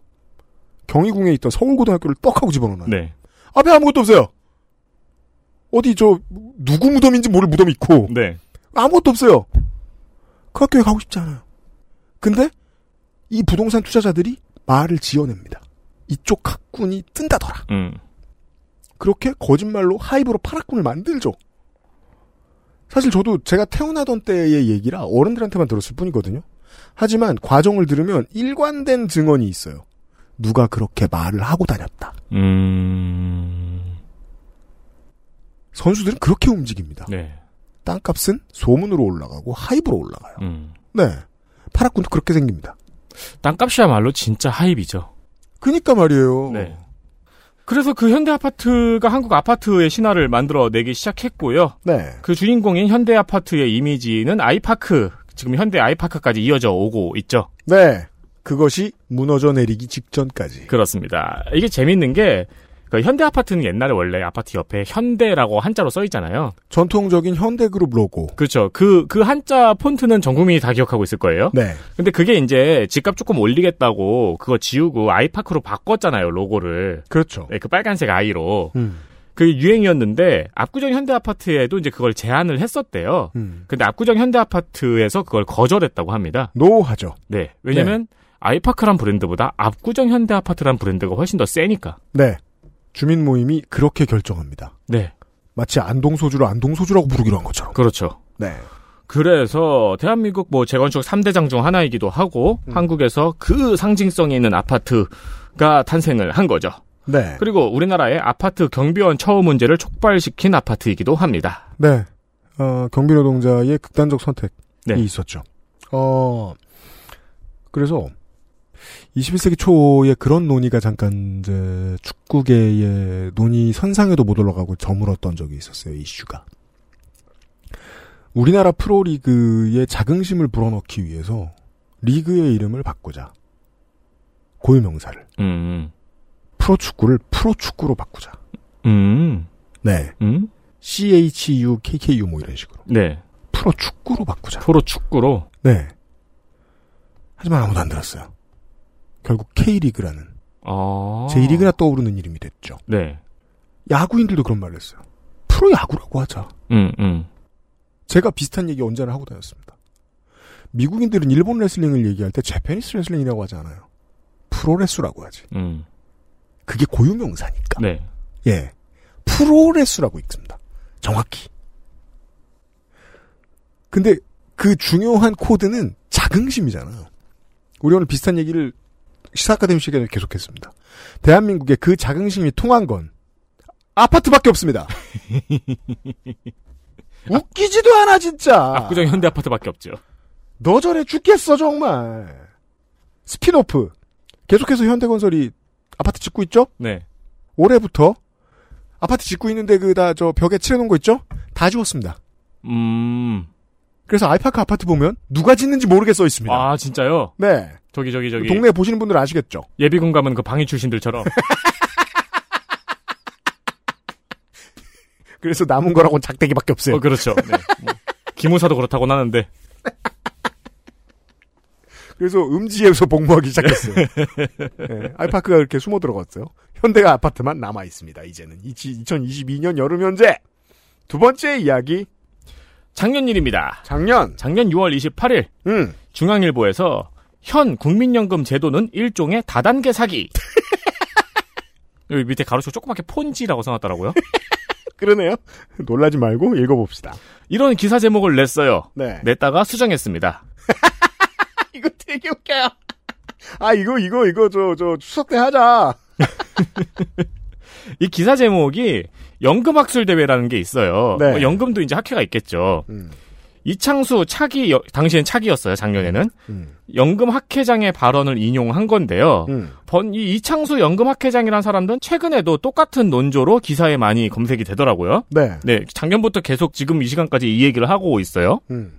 경희궁에 있던 서울고등학교를 떡하고 집어넣어요. 네. 앞에 아무것도 없어요. 어디 저 누구 무덤인지 모를 무덤이 있고 네. 아무것도 없어요. 그 학교에 가고 싶지 않아요. 근데 이 부동산 투자자들이 말을 지어냅니다. 이쪽 학군이 뜬다더라. 음. 그렇게 거짓말로 하이브로 파락군을 만들죠. 사실 저도 제가 태어나던 때의 얘기라 어른들한테만 들었을 뿐이거든요. 하지만 과정을 들으면 일관된 증언이 있어요. 누가 그렇게 말을 하고 다녔다. 음. 선수들은 그렇게 움직입니다. 네. 땅값은 소문으로 올라가고 하이브로 올라가요. 음. 네. 파락군도 그렇게 생깁니다. 땅값이야말로 진짜 하입이죠. 그니까 말이에요. 네. 그래서 그 현대 아파트가 한국 아파트의 신화를 만들어내기 시작했고요. 네. 그 주인공인 현대 아파트의 이미지는 아이파크, 지금 현대 아이파크까지 이어져 오고 있죠. 네. 그것이 무너져 내리기 직전까지. 그렇습니다. 이게 재밌는 게 그러니까 현대 아파트는 옛날에 원래 아파트 옆에 현대라고 한자로 써 있잖아요. 전통적인 현대 그룹 로고. 그렇죠. 그, 그 한자 폰트는 전 국민이 다 기억하고 있을 거예요. 네. 근데 그게 이제 집값 조금 올리겠다고 그거 지우고 아이파크로 바꿨잖아요, 로고를. 그렇죠. 네, 그 빨간색 아이로. 음. 그게 유행이었는데 압구정 현대 아파트에도 이제 그걸 제안을 했었대요. 음. 근데 압구정 현대 아파트에서 그걸 거절했다고 합니다. 노하죠. 네. 왜냐면 아이파크란 브랜드보다 압구정 현대 아파트란 브랜드가 훨씬 더 세니까. 네. 주민 모임이 그렇게 결정합니다. 네. 마치 안동 소주를 안동 소주라고 부르기로 한 것처럼. 그렇죠. 네. 그래서 대한민국 뭐 재건축 3대장 중 하나이기도 하고 음. 한국에서 그 상징성이 있는 아파트가 탄생을 한 거죠. 네. 그리고 우리나라의 아파트 경비원 처우 문제를 촉발시킨 아파트이기도 합니다. 네. 어, 경비 노동자의 극단적 선택이 네. 있었죠. 어, 그래서 21세기 초에 그런 논의가 잠깐 이제 축구계의 논의 선상에도 못 올라가고 저물었던 적이 있었어요, 이슈가. 우리나라 프로리그의 자긍심을 불어넣기 위해서 리그의 이름을 바꾸자. 고유명사를. 음. 프로축구를 프로축구로 바꾸자. 음. 네. 음? CHU, KKU 뭐 이런 식으로. 네. 프로축구로 바꾸자. 프로축구로. 네. 하지만 아무도 안 들었어요. 결국 K리그라는 어. 제1리그나 떠오르는 이름이 됐죠. 네. 야구인들도 그런 말을 했어요. 프로야구라고 하자. 음, 음. 제가 비슷한 얘기 언제나 하고 다녔습니다. 미국인들은 일본 레슬링을 얘기할 때 Japanese wrestling이라고 하지 않아요. 프로레스라고 하지. 음. 그게 고유명사니까. 네. 예. 프로레스라고 읽습니다. 정확히. 근데 그 중요한 코드는 자긍심이잖아요. 우리 오늘 비슷한 얘기를 시사 아카데미 시간에 계속했습니다. 대한민국의 그 자긍심이 통한 건 아파트밖에 없습니다. *laughs* 웃기지도 않아 진짜. 압구정 현대 아파트밖에 없죠. 너절해 죽겠어 정말. 스피노프 계속해서 현대건설이 아파트 짓고 있죠? 네. 올해부터 아파트 짓고 있는데 그 다 저 벽에 칠해놓은 거 있죠? 다 지웠습니다. 음. 그래서 아이파크 아파트 보면 누가 짓는지 모르게 써 있습니다. 아, 진짜요? 네. 저기, 저기, 저기. 동네 보시는 분들 아시겠죠? 예비군 가면 그 방위 출신들처럼. *laughs* 그래서 남은 거라고는 작대기밖에 없어요. 어, 그렇죠. 네. 뭐, 기무사도 그렇다고 하는데. *laughs* 그래서 음지에서 복무하기 시작했어요. 네, 아이파크가 이렇게 숨어 들어갔어요. 현대가 아파트만 남아 있습니다. 이제는 2022년 여름 현재 두 번째 이야기 작년 일입니다. 작년 작년 6월 28일 음. 중앙일보에서 현 국민연금 제도는 일종의 다단계 사기. *laughs* 여기 밑에 가로치고 조그맣게 폰지라고 써놨더라고요. *laughs* 그러네요. 놀라지 말고 읽어봅시다. 이런 기사 제목을 냈어요. 네. 냈다가 수정했습니다. *laughs* 이거 되게 웃겨요. 아 이거 이거 이거 저 저 추석 때 하자. 이 기사 제목이 연금학술 대회라는 게 있어요. 네. 뭐 연금도 이제 학회가 있겠죠. 음. 이창수 차기 여- 당시엔 차기였어요. 작년에는 음. 연금 학회장의 발언을 인용한 건데요. 음. 번, 이 이창수 연금 학회장이라는 사람들은 최근에도 똑같은 논조로 기사에 많이 검색이 되더라고요. 네. 네, 작년부터 계속 지금 이 시간까지 이 얘기를 하고 있어요. 음.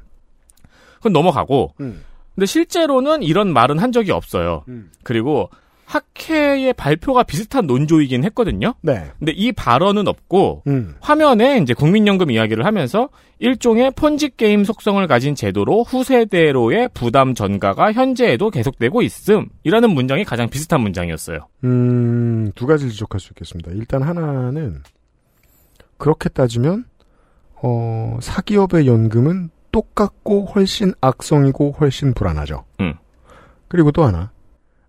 그건 넘어가고. 음. 근데 실제로는 이런 말은 한 적이 없어요. 음. 그리고 학회의 발표가 비슷한 논조이긴 했거든요. 네. 근데 이 발언은 없고 음. 화면에 이제 국민연금 이야기를 하면서 일종의 폰지 게임 속성을 가진 제도로 후세대로의 부담 전가가 현재에도 계속되고 있음이라는 문장이 가장 비슷한 문장이었어요. 음, 두 가지를 지적할 수 있겠습니다. 일단 하나는 그렇게 따지면 어, 사기업의 연금은 똑같고 훨씬 악성이고 훨씬 불안하죠. 음. 그리고 또 하나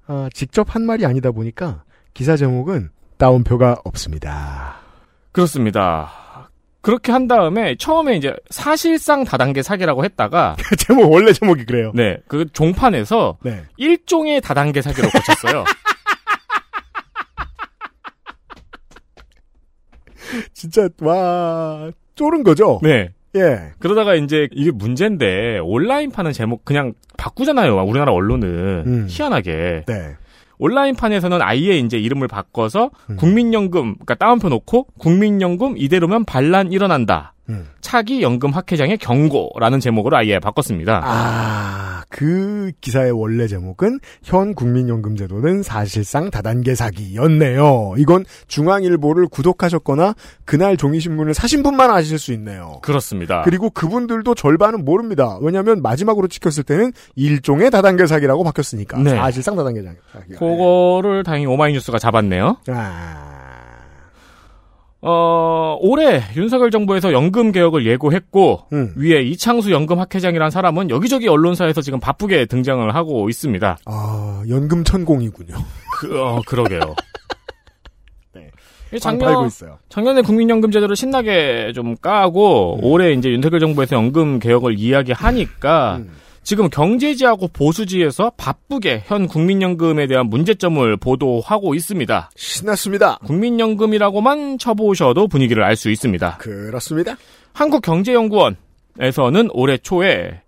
아, 직접 한 말이 아니다 보니까 기사 제목은 따옴표가 없습니다. 그렇습니다. 그렇게 한 다음에 처음에 이제 사실상 다단계 사기라고 했다가 *laughs* 제목 원래 제목이 그래요. 네, 그 종판에서 네. 일종의 다단계 사기로 고쳤어요. *laughs* 진짜 와 쫄은 거죠. 네. 예. 그러다가 이제 이게 문제인데 온라인판은 제목 그냥 바꾸잖아요. 우리나라 언론은 음. 희한하게 네. 온라인판에서는 아예 이제 이름을 바꿔서 음. 국민연금 그러니까 따옴표 놓고 국민연금 이대로면 반란 일어난다 차기 연금 학회장의 경고라는 제목으로 아예 바꿨습니다. 아, 그 기사의 원래 제목은 현 국민연금제도는 사실상 다단계 사기였네요. 이건 중앙일보를 구독하셨거나 그날 종이신문을 사신 분만 아실 수 있네요. 그렇습니다. 그리고 그분들도 절반은 모릅니다. 왜냐하면 마지막으로 찍혔을 때는 일종의 다단계 사기라고 바뀌었으니까. 네. 사실상 다단계 사기. 그거를 다행히 오마이뉴스가 잡았네요. 아. 어, 올해 윤석열 정부에서 연금 개혁을 예고했고 음. 위에 이창수 연금 학회장이라는 사람은 여기저기 언론사에서 지금 바쁘게 등장을 하고 있습니다. 아, 연금 천공이군요. 그, 어, 그러게요. *laughs* 빵 작년. 작년에 국민연금 제도를 신나게 좀 까고 음. 올해 이제 윤석열 정부에서 연금 개혁을 이야기하니까 음. 지금 경제지하고 보수지에서 바쁘게 현 국민연금에 대한 문제점을 보도하고 있습니다. 신났습니다. 국민연금이라고만 쳐보셔도 분위기를 알 수 있습니다. 그렇습니다. 한국경제연구원에서는 올해 초에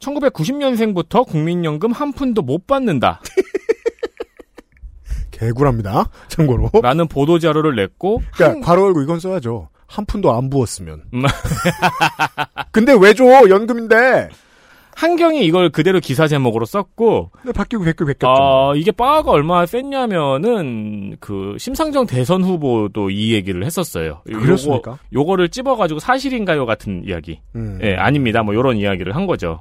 1990년생부터 국민연금 한 푼도 못 받는다. *laughs* 개굴합니다. 참고로. 라는 보도 자료를 냈고, 그러니까 괄호 열고 이건 써야죠. 한 푼도 안 부었으면. 음. *laughs* 근데 왜 줘? 연금인데. 한경이 이걸 그대로 기사 제목으로 썼고, 근데 바뀌고 바뀌고 바뀌었죠. 아, 이게 빠가 얼마나 셌냐면은, 그, 심상정 대선 후보도 이 얘기를 했었어요. 그렇습니까? 요거, 요거를 찝어가지고 사실인가요? 같은 이야기. 음. 예, 아닙니다. 뭐, 요런 이야기를 한 거죠.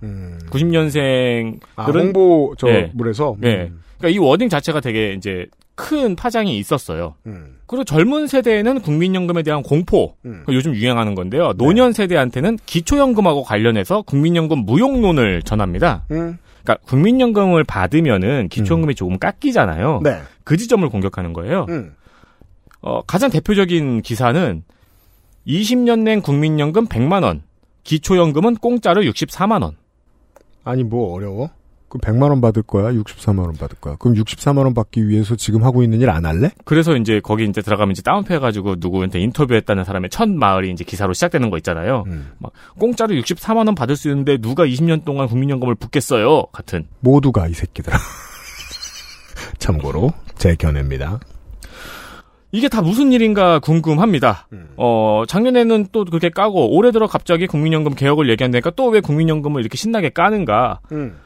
90년생들은. 아, 홍보 저 물에서? 예. 음. 그러니까 이 워딩 자체가 되게 이제 큰 파장이 있었어요. 음. 그리고 젊은 세대에는 국민연금에 대한 공포, 음. 그 요즘 유행하는 건데요. 노년 세대한테는 기초연금하고 관련해서 국민연금 무용론을 전합니다. 음. 그러니까 국민연금을 받으면은 기초연금이 조금 깎이잖아요. 네. 그 지점을 공격하는 거예요. 음. 어, 가장 대표적인 기사는 20년 낸 국민연금 100만 원, 기초연금은 공짜로 64만 원. 아니 뭐 어려워? 그럼 100만 원 받을 거야? 64만 원 받을 거야? 그럼 64만 원 받기 위해서 지금 하고 있는 일 안 할래? 그래서 이제 거기 이제 들어가면 이제 다운표 해가지고 누구한테 인터뷰했다는 사람의 첫 말이 이제 기사로 시작되는 거 있잖아요. 음. 막 공짜로 64만 원 받을 수 있는데 누가 20년 동안 국민연금을 붓겠어요? 같은. 모두가 이 새끼들아. *laughs* 참고로 제 견해입니다. 이게 다 무슨 일인가 궁금합니다. 어, 작년에는 또 그렇게 까고 올해 들어 갑자기 국민연금 개혁을 얘기한다니까 또 왜 국민연금을 이렇게 신나게 까는가? 음.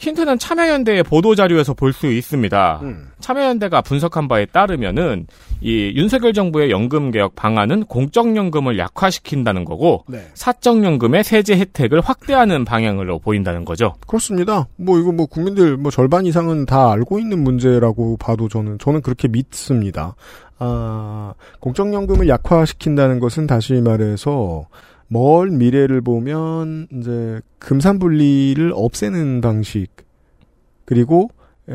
힌트는 참여연대의 보도 자료에서 볼 수 있습니다. 음. 참여연대가 분석한 바에 따르면은 이 윤석열 정부의 연금 개혁 방안은 공적연금을 약화시킨다는 거고 네. 사적연금의 세제 혜택을 확대하는 방향으로 보인다는 거죠. 그렇습니다. 뭐 이거 뭐 국민들 뭐 절반 이상은 다 알고 있는 문제라고 봐도 저는 저는 그렇게 믿습니다. 아, 공적연금을 약화시킨다는 것은 다시 말해서 멀 미래를 보면 이제 금산분리를 없애는 방식 그리고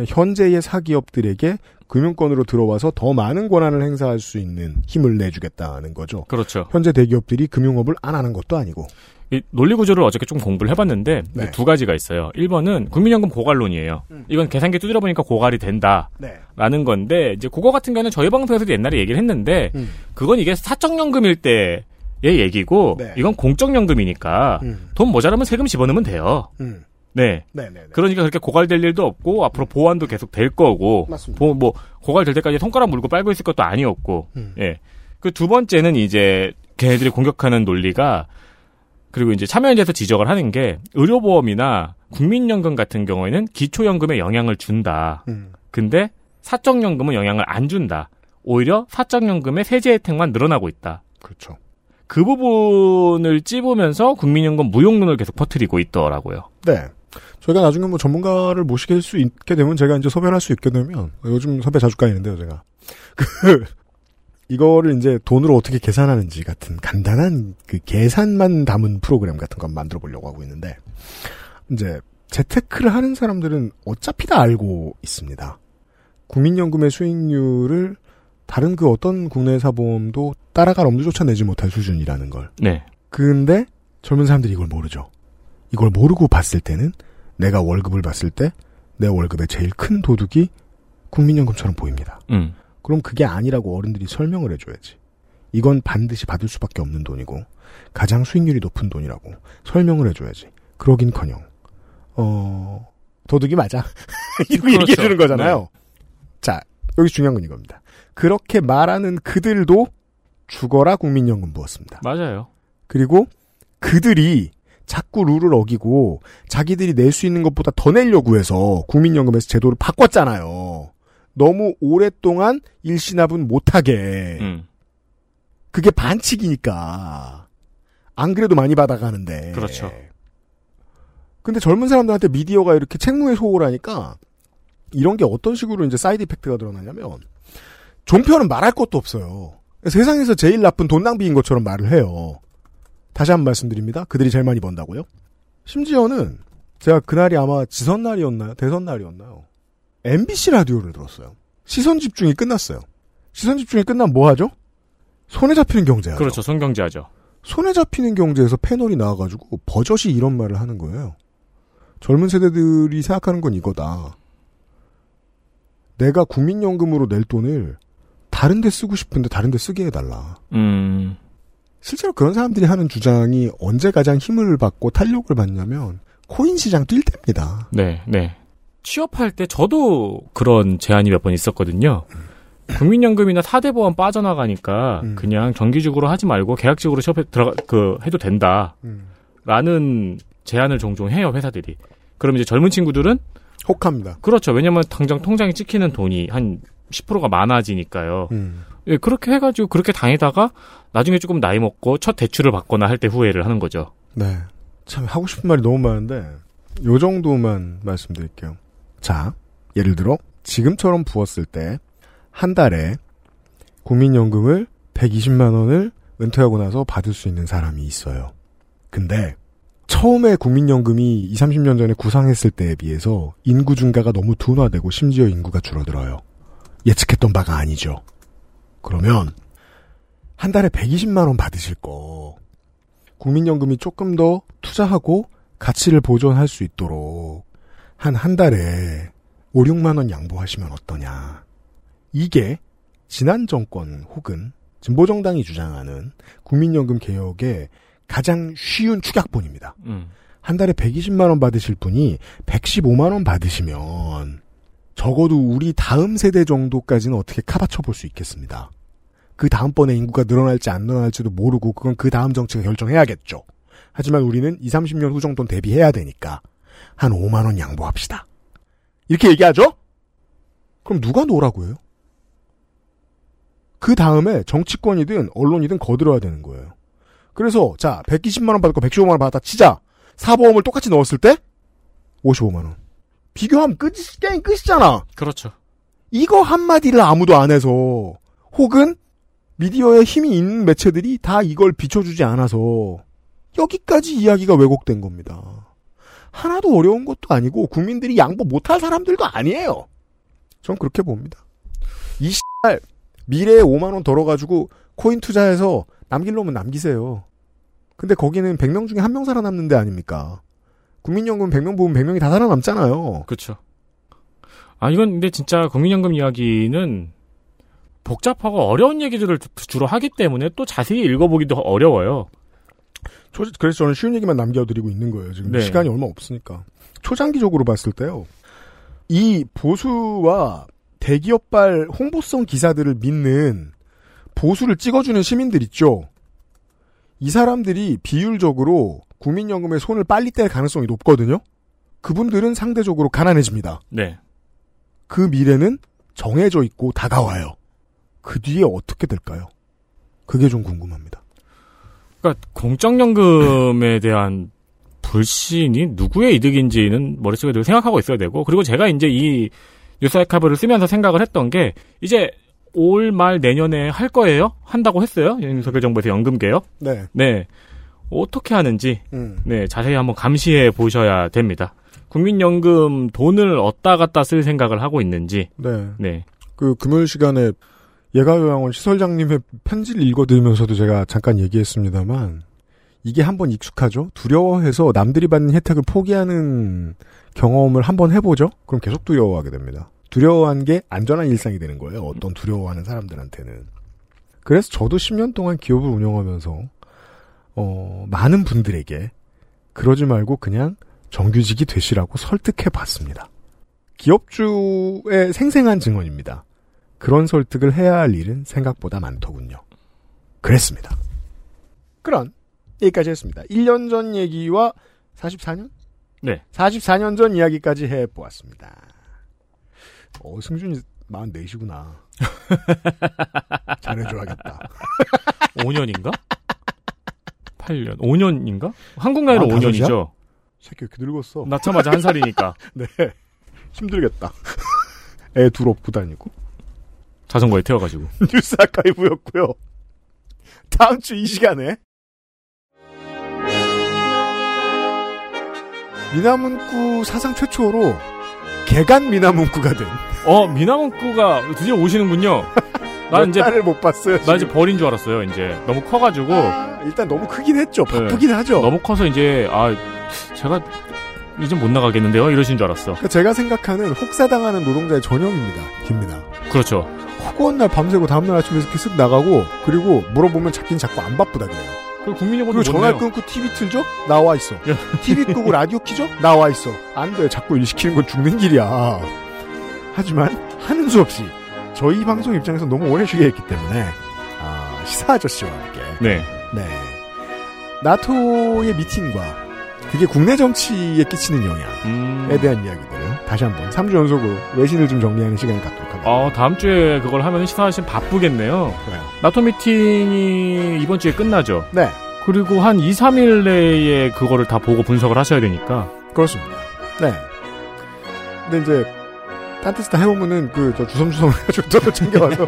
현재의 사기업들에게 금융권으로 들어와서 더 많은 권한을 행사할 수 있는 힘을 내주겠다는 거죠. 그렇죠. 현재 대기업들이 금융업을 안 하는 것도 아니고. 이 논리 구조를 어저께 좀 공부를 해봤는데 네. 두 가지가 있어요. 1번은 국민연금 고갈론이에요. 이건 계산기 두드려 보니까 고갈이 된다. 네. 라는 건데 이제 그거 같은 경우는 저희 방송에서도 옛날에 얘기를 했는데 음. 그건 이게 사적연금일 때 의 얘기고 네. 이건 공적연금이니까 음. 돈 모자라면 세금 집어넣으면 돼요. 음. 네. 네네. 그러니까 그렇게 고갈될 일도 없고 앞으로 보완도 계속 될 거고 맞습니다. 보- 뭐 고갈될 때까지 손가락 물고 빨고 있을 것도 아니었고 음. 예. 그 두 번째는 이제 걔네들이 공격하는 논리가 그리고 이제 참여연대에서 지적을 하는 게 의료보험이나 국민연금 같은 경우에는 기초연금에 영향을 준다. 음. 근데 사적연금은 영향을 안 준다. 오히려 사적연금의 세제 혜택만 늘어나고 있다. 그렇죠. 그 부분을 찝으면서 국민연금 무용론을 계속 퍼뜨리고 있더라고요. 네. 저희가 나중에 뭐 전문가를 모시게 수 있게 되면 제가 이제 섭외를 할 수 있게 되면 요즘 섭외 자주 까이는데요, 제가. *laughs* 그 이거를 이제 돈으로 어떻게 계산하는지 같은 간단한 그 계산만 담은 프로그램 같은 건 만들어 보려고 하고 있는데 이제 재테크를 하는 사람들은 어차피 다 알고 있습니다. 국민연금의 수익률을 다른 그 어떤 국내 사보험도 따라갈 엄두조차 내지 못할 수준이라는 걸. 네. 근데 젊은 사람들이 이걸 모르죠. 이걸 모르고 봤을 때는 내가 월급을 봤을 때 내 월급의 제일 큰 도둑이 국민연금처럼 보입니다. 음. 그럼 그게 아니라고 어른들이 설명을 해줘야지. 이건 반드시 받을 수밖에 없는 돈이고 가장 수익률이 높은 돈이라고 설명을 해줘야지. 그러긴커녕 어 도둑이 맞아. *laughs* 이렇게 그렇죠. 얘기해 주는 거잖아요. 네. 자 여기 중요한 건 이겁니다. 그렇게 말하는 그들도 죽어라 국민연금 부었습니다. 맞아요. 그리고 그들이 자꾸 룰을 어기고 자기들이 낼 수 있는 것보다 더 내려고 해서 국민연금에서 제도를 바꿨잖아요. 너무 오랫동안 일시납은 못하게. 음. 그게 반칙이니까. 안 그래도 많이 받아가는데. 그렇죠. 근데 젊은 사람들한테 미디어가 이렇게 책무에 소홀 하니까 이런 게 어떤 식으로 이제 side effect가 드러나냐면 종편은 말할 것도 없어요. 세상에서 제일 나쁜 돈 낭비인 것처럼 말을 해요. 다시 한 번 말씀드립니다. 그들이 제일 많이 번다고요? 심지어는 제가 그날이 아마 지선 날이었나요? 대선 날이었나요? MBC 라디오를 들었어요. 시선 집중이 끝났어요. 시선 집중이 끝나면 뭐 하죠? 손에 잡히는 경제 하죠. 그렇죠. 손경제 하죠. 손에 잡히는 경제에서 패널이 나와가지고 버젓이 이런 말을 하는 거예요. 젊은 세대들이 생각하는 건 이거다. 내가 국민연금으로 낼 돈을 다른 데 쓰고 싶은데 다른 데 쓰게 해달라. 음. 실제로 그런 사람들이 하는 주장이 언제 가장 힘을 받고 탄력을 받냐면 코인 시장 뛸 때입니다. 네, 네. 취업할 때 저도 그런 제안이 몇 번 있었거든요. 국민연금이나 사대 보험 빠져나가니까 음. 그냥 정기적으로 하지 말고 계약직으로 취업해 들어가 그 해도 된다. 음. 라는 제안을 종종 해요, 회사들이. 그럼 이제 젊은 친구들은 혹합니다. 그렇죠. 왜냐면 당장 통장에 찍히는 돈이 한 10%가 많아지니까요. 음. 예, 그렇게 해가지고 그렇게 당해다가 나중에 조금 나이 먹고 첫 대출을 받거나 할 때 후회를 하는 거죠. 네. 참 하고 싶은 말이 너무 많은데 요 정도만 말씀드릴게요. 자, 예를 들어 지금처럼 부었을 때 한 달에 국민연금을 120만 원을 은퇴하고 나서 받을 수 있는 사람이 있어요. 근데 처음에 국민연금이 20, 30년 전에 구상했을 때에 비해서 인구 증가가 너무 둔화되고 심지어 인구가 줄어들어요. 예측했던 바가 아니죠. 그러면 한 달에 120만 원 받으실 거 국민연금이 조금 더 투자하고 가치를 보존할 수 있도록 한 한 달에 5, 6만 원 양보하시면 어떠냐. 이게 지난 정권 혹은 진보정당이 주장하는 국민연금 개혁의 가장 쉬운 축약본입니다. 음. 한 달에 120만 원 받으실 분이 115만 원 받으시면 적어도 우리 다음 세대 정도까지는 어떻게 카바쳐 볼 수 있겠습니다. 그 다음번에 인구가 늘어날지 안 늘어날지도 모르고 그건 그 다음 정치가 결정해야겠죠. 하지만 우리는 2, 30년 후 정도는 대비해야 되니까 한 5만 원 양보합시다. 이렇게 얘기하죠? 그럼 누가 no라고 해요? 그 다음에 정치권이든 언론이든 거들어야 되는 거예요. 그래서 자 120만 원 받고 115만 원 받았다 치자 사보험을 똑같이 넣었을 때 55만 원. 비교하면 끝 게임 끝이잖아. 그렇죠. 이거 한마디를 아무도 안 해서 혹은 미디어에 힘이 있는 매체들이 다 이걸 비춰주지 않아서 여기까지 이야기가 왜곡된 겁니다. 하나도 어려운 것도 아니고 국민들이 양보 못할 사람들도 아니에요. 전 그렇게 봅니다. 이 씨발 미래에 5만 원 덜어가지고 코인 투자해서 남길 놈은 남기세요. 근데 거기는 100명 중에 한 명 살아남는 데 아닙니까? 국민연금 100명 보면 100명이 다 살아남잖아요. 그렇죠. 아 이건 근데 진짜 국민연금 이야기는 복잡하고 어려운 얘기들을 주- 주로 하기 때문에 또 자세히 읽어보기도 어려워요. 초, 그래서 저는 쉬운 얘기만 남겨드리고 있는 거예요. 지금 네. 시간이 얼마 없으니까. 초장기적으로 봤을 때요. 이 보수와 대기업발 홍보성 기사들을 믿는 보수를 찍어주는 시민들 있죠. 이 사람들이 비율적으로 국민연금에 손을 빨리 뗄 가능성이 높거든요. 그분들은 상대적으로 가난해집니다. 네. 그 미래는 정해져 있고 다가와요. 그 뒤에 어떻게 될까요? 그게 좀 궁금합니다. 그러니까 공적연금에 대한 불신이 누구의 이득인지는 머릿속에 늘 생각하고 있어야 되고 그리고 제가 이제 이 뉴스 아카이브를 쓰면서 생각을 했던 게 이제 올 말 내년에 할 거예요? 한다고 했어요? 윤석열 정부에서 연금 개혁? 네. 네. 어떻게 하는지 음. 네, 자세히 한번 감시해 보셔야 됩니다. 국민연금 돈을 어디다 갖다 쓸 생각을 하고 있는지. 네. 네. 그 금요일 시간에 예가요양원 시설장님의 편지를 읽어드리면서도 제가 잠깐 얘기했습니다만 이게 한번 익숙하죠. 두려워해서 남들이 받는 혜택을 포기하는 경험을 한번 해보죠. 그럼 계속 두려워하게 됩니다. 두려워한 게 안전한 일상이 되는 거예요. 어떤 두려워하는 사람들한테는. 그래서 저도 10년 동안 기업을 운영하면서 어, 많은 분들에게 그러지 말고 그냥 정규직이 되시라고 설득해 봤습니다. 기업주의 생생한 증언입니다. 그런 설득을 해야 할 일은 생각보다 많더군요. 그랬습니다. 그런 여기까지 했습니다. 1년 전 얘기와 44년? 네. 44년 전 이야기까지 해보았습니다. 어, 승준이 44시구나. *laughs* 잘해줘야겠다. 5년인가? 8년. 5년인가? 한국 나이로 아, 5년이죠. 새끼 이렇게 늙었어. 낳자마자 한 살이니까. *laughs* 네. 힘들겠다. 애 둘 업고 다니고. 자전거에 태워가지고. *laughs* 뉴스 아카이브였고요. 다음 주 이 시간에 미나문구 사상 최초로 개간 미나문구가 된. 어, 미나문구가 드디어 오시는군요. 나 *laughs* 몇 이제 달을 못 봤어요. 나 이제 버린 줄 알았어요. 이제 너무 커가지고 아, 일단 너무 크긴 했죠. 바쁘긴 네. 하죠. 너무 커서 이제 아 제가 이제 못 나가겠는데요. 이러신 줄 알았어. 그러니까 제가 생각하는 혹사당하는 노동자의 전형입니다. 김미나. 그렇죠. 허구한 날 밤새고 다음날 아침에 이렇게 쓱 나가고 그리고 물어보면 잡긴 자꾸 안 바쁘다 그래요. 그리고 국민연금도 그리고 전화. 끊고 TV 틀죠? 나와 있어. TV 끄고 라디오 키죠? 나와 있어. 안 돼. 자꾸 일 시키는 건 죽는 길이야. 하지만 하는 수 없이 저희 방송 입장에서 너무 오래 쉬게 했기 때문에 아, 시사 아저씨와 함께 네. 네. 나토의 미팅과 그게 국내 정치에 끼치는 영향에 음. 대한 이야기들을 다시 한번 3주 연속으로 외신을 좀 정리하는 시간을 갖도록 하겠습니다. 어, 다음 주에 그걸 하면 시사하신 바쁘겠네요. 그래요. 나토 미팅이 이번 주에 끝나죠. 네. 그리고 한 2, 3일 내에 그거를 다 보고 분석을 하셔야 되니까. 그렇습니다. 네. 근데 이제 딴뜻다 해보면은 그저 주섬주섬 해가지고 또 *laughs* 챙겨와서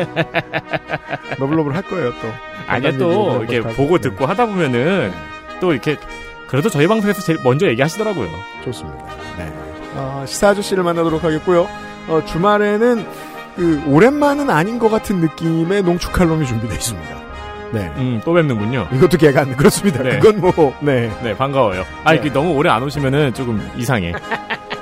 *laughs* 너블너블 할 거예요 또. 아니야 간단히 또 얘기를 이렇게 보고. 듣고 하다 보면은 또 이렇게 그래도 저희 방송에서 제일 먼저 얘기하시더라고요. 좋습니다. 네. 어, 시사 아저씨를 만나도록 하겠고요. 어, 주말에는 그 오랜만은 아닌 것 같은 느낌의 농축 칼럼이 준비되어 있습니다. 네. 음, 또 뵙는군요. 이것도 개간 그렇습니다. 네. 그건 뭐 네. 네, 반가워요. 아니, 네. 그 너무 오래 안 오시면은 조금 이상해.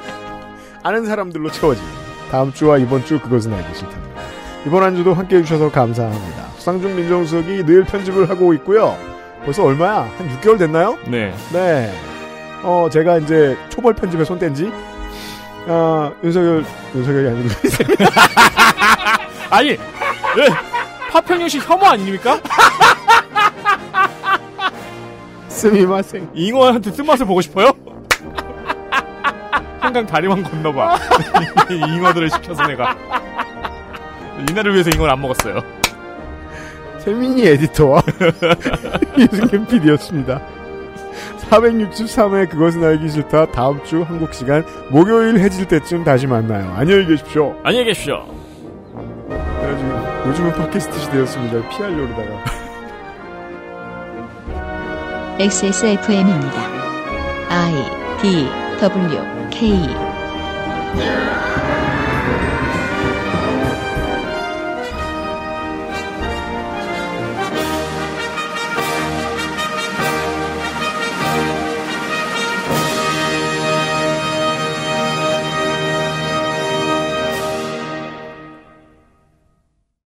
*laughs* 아는 사람들로 채워지. 다음 주와 이번 주 그것은 알기 싫답니다. 이번 한 주도 함께 해주셔서 감사합니다. 수상중 민정수석이 늘 편집을 하고 있고요. 벌써 얼마야? 한 6개월 됐나요? 네. 네. 어, 제가 이제 초벌 편집에 손뗀 지, 어, 윤석열, 윤석열이 아니고, *laughs* 아니, 예, 파평영씨 혐오 아닙니까? *laughs* 스미마생. 잉어한테 쓴맛을 보고 싶어요? *laughs* 한강 다리만 건너봐. 잉어들을 시켜서 내가. 이날을 위해서 잉어를 안 먹었어요. 세민이 에디터와 *laughs* 유승균 PD였습니다. 463회 그것은 알기 싫다. 다음 주 한국 시간 목요일 해질 때쯤 다시 만나요. 안녕히 계십시오. 안녕히 계십시오. 그래가지고 요즘은 팟캐스트 시대였습니다. 피하려다가. XSFM입니다. I D W K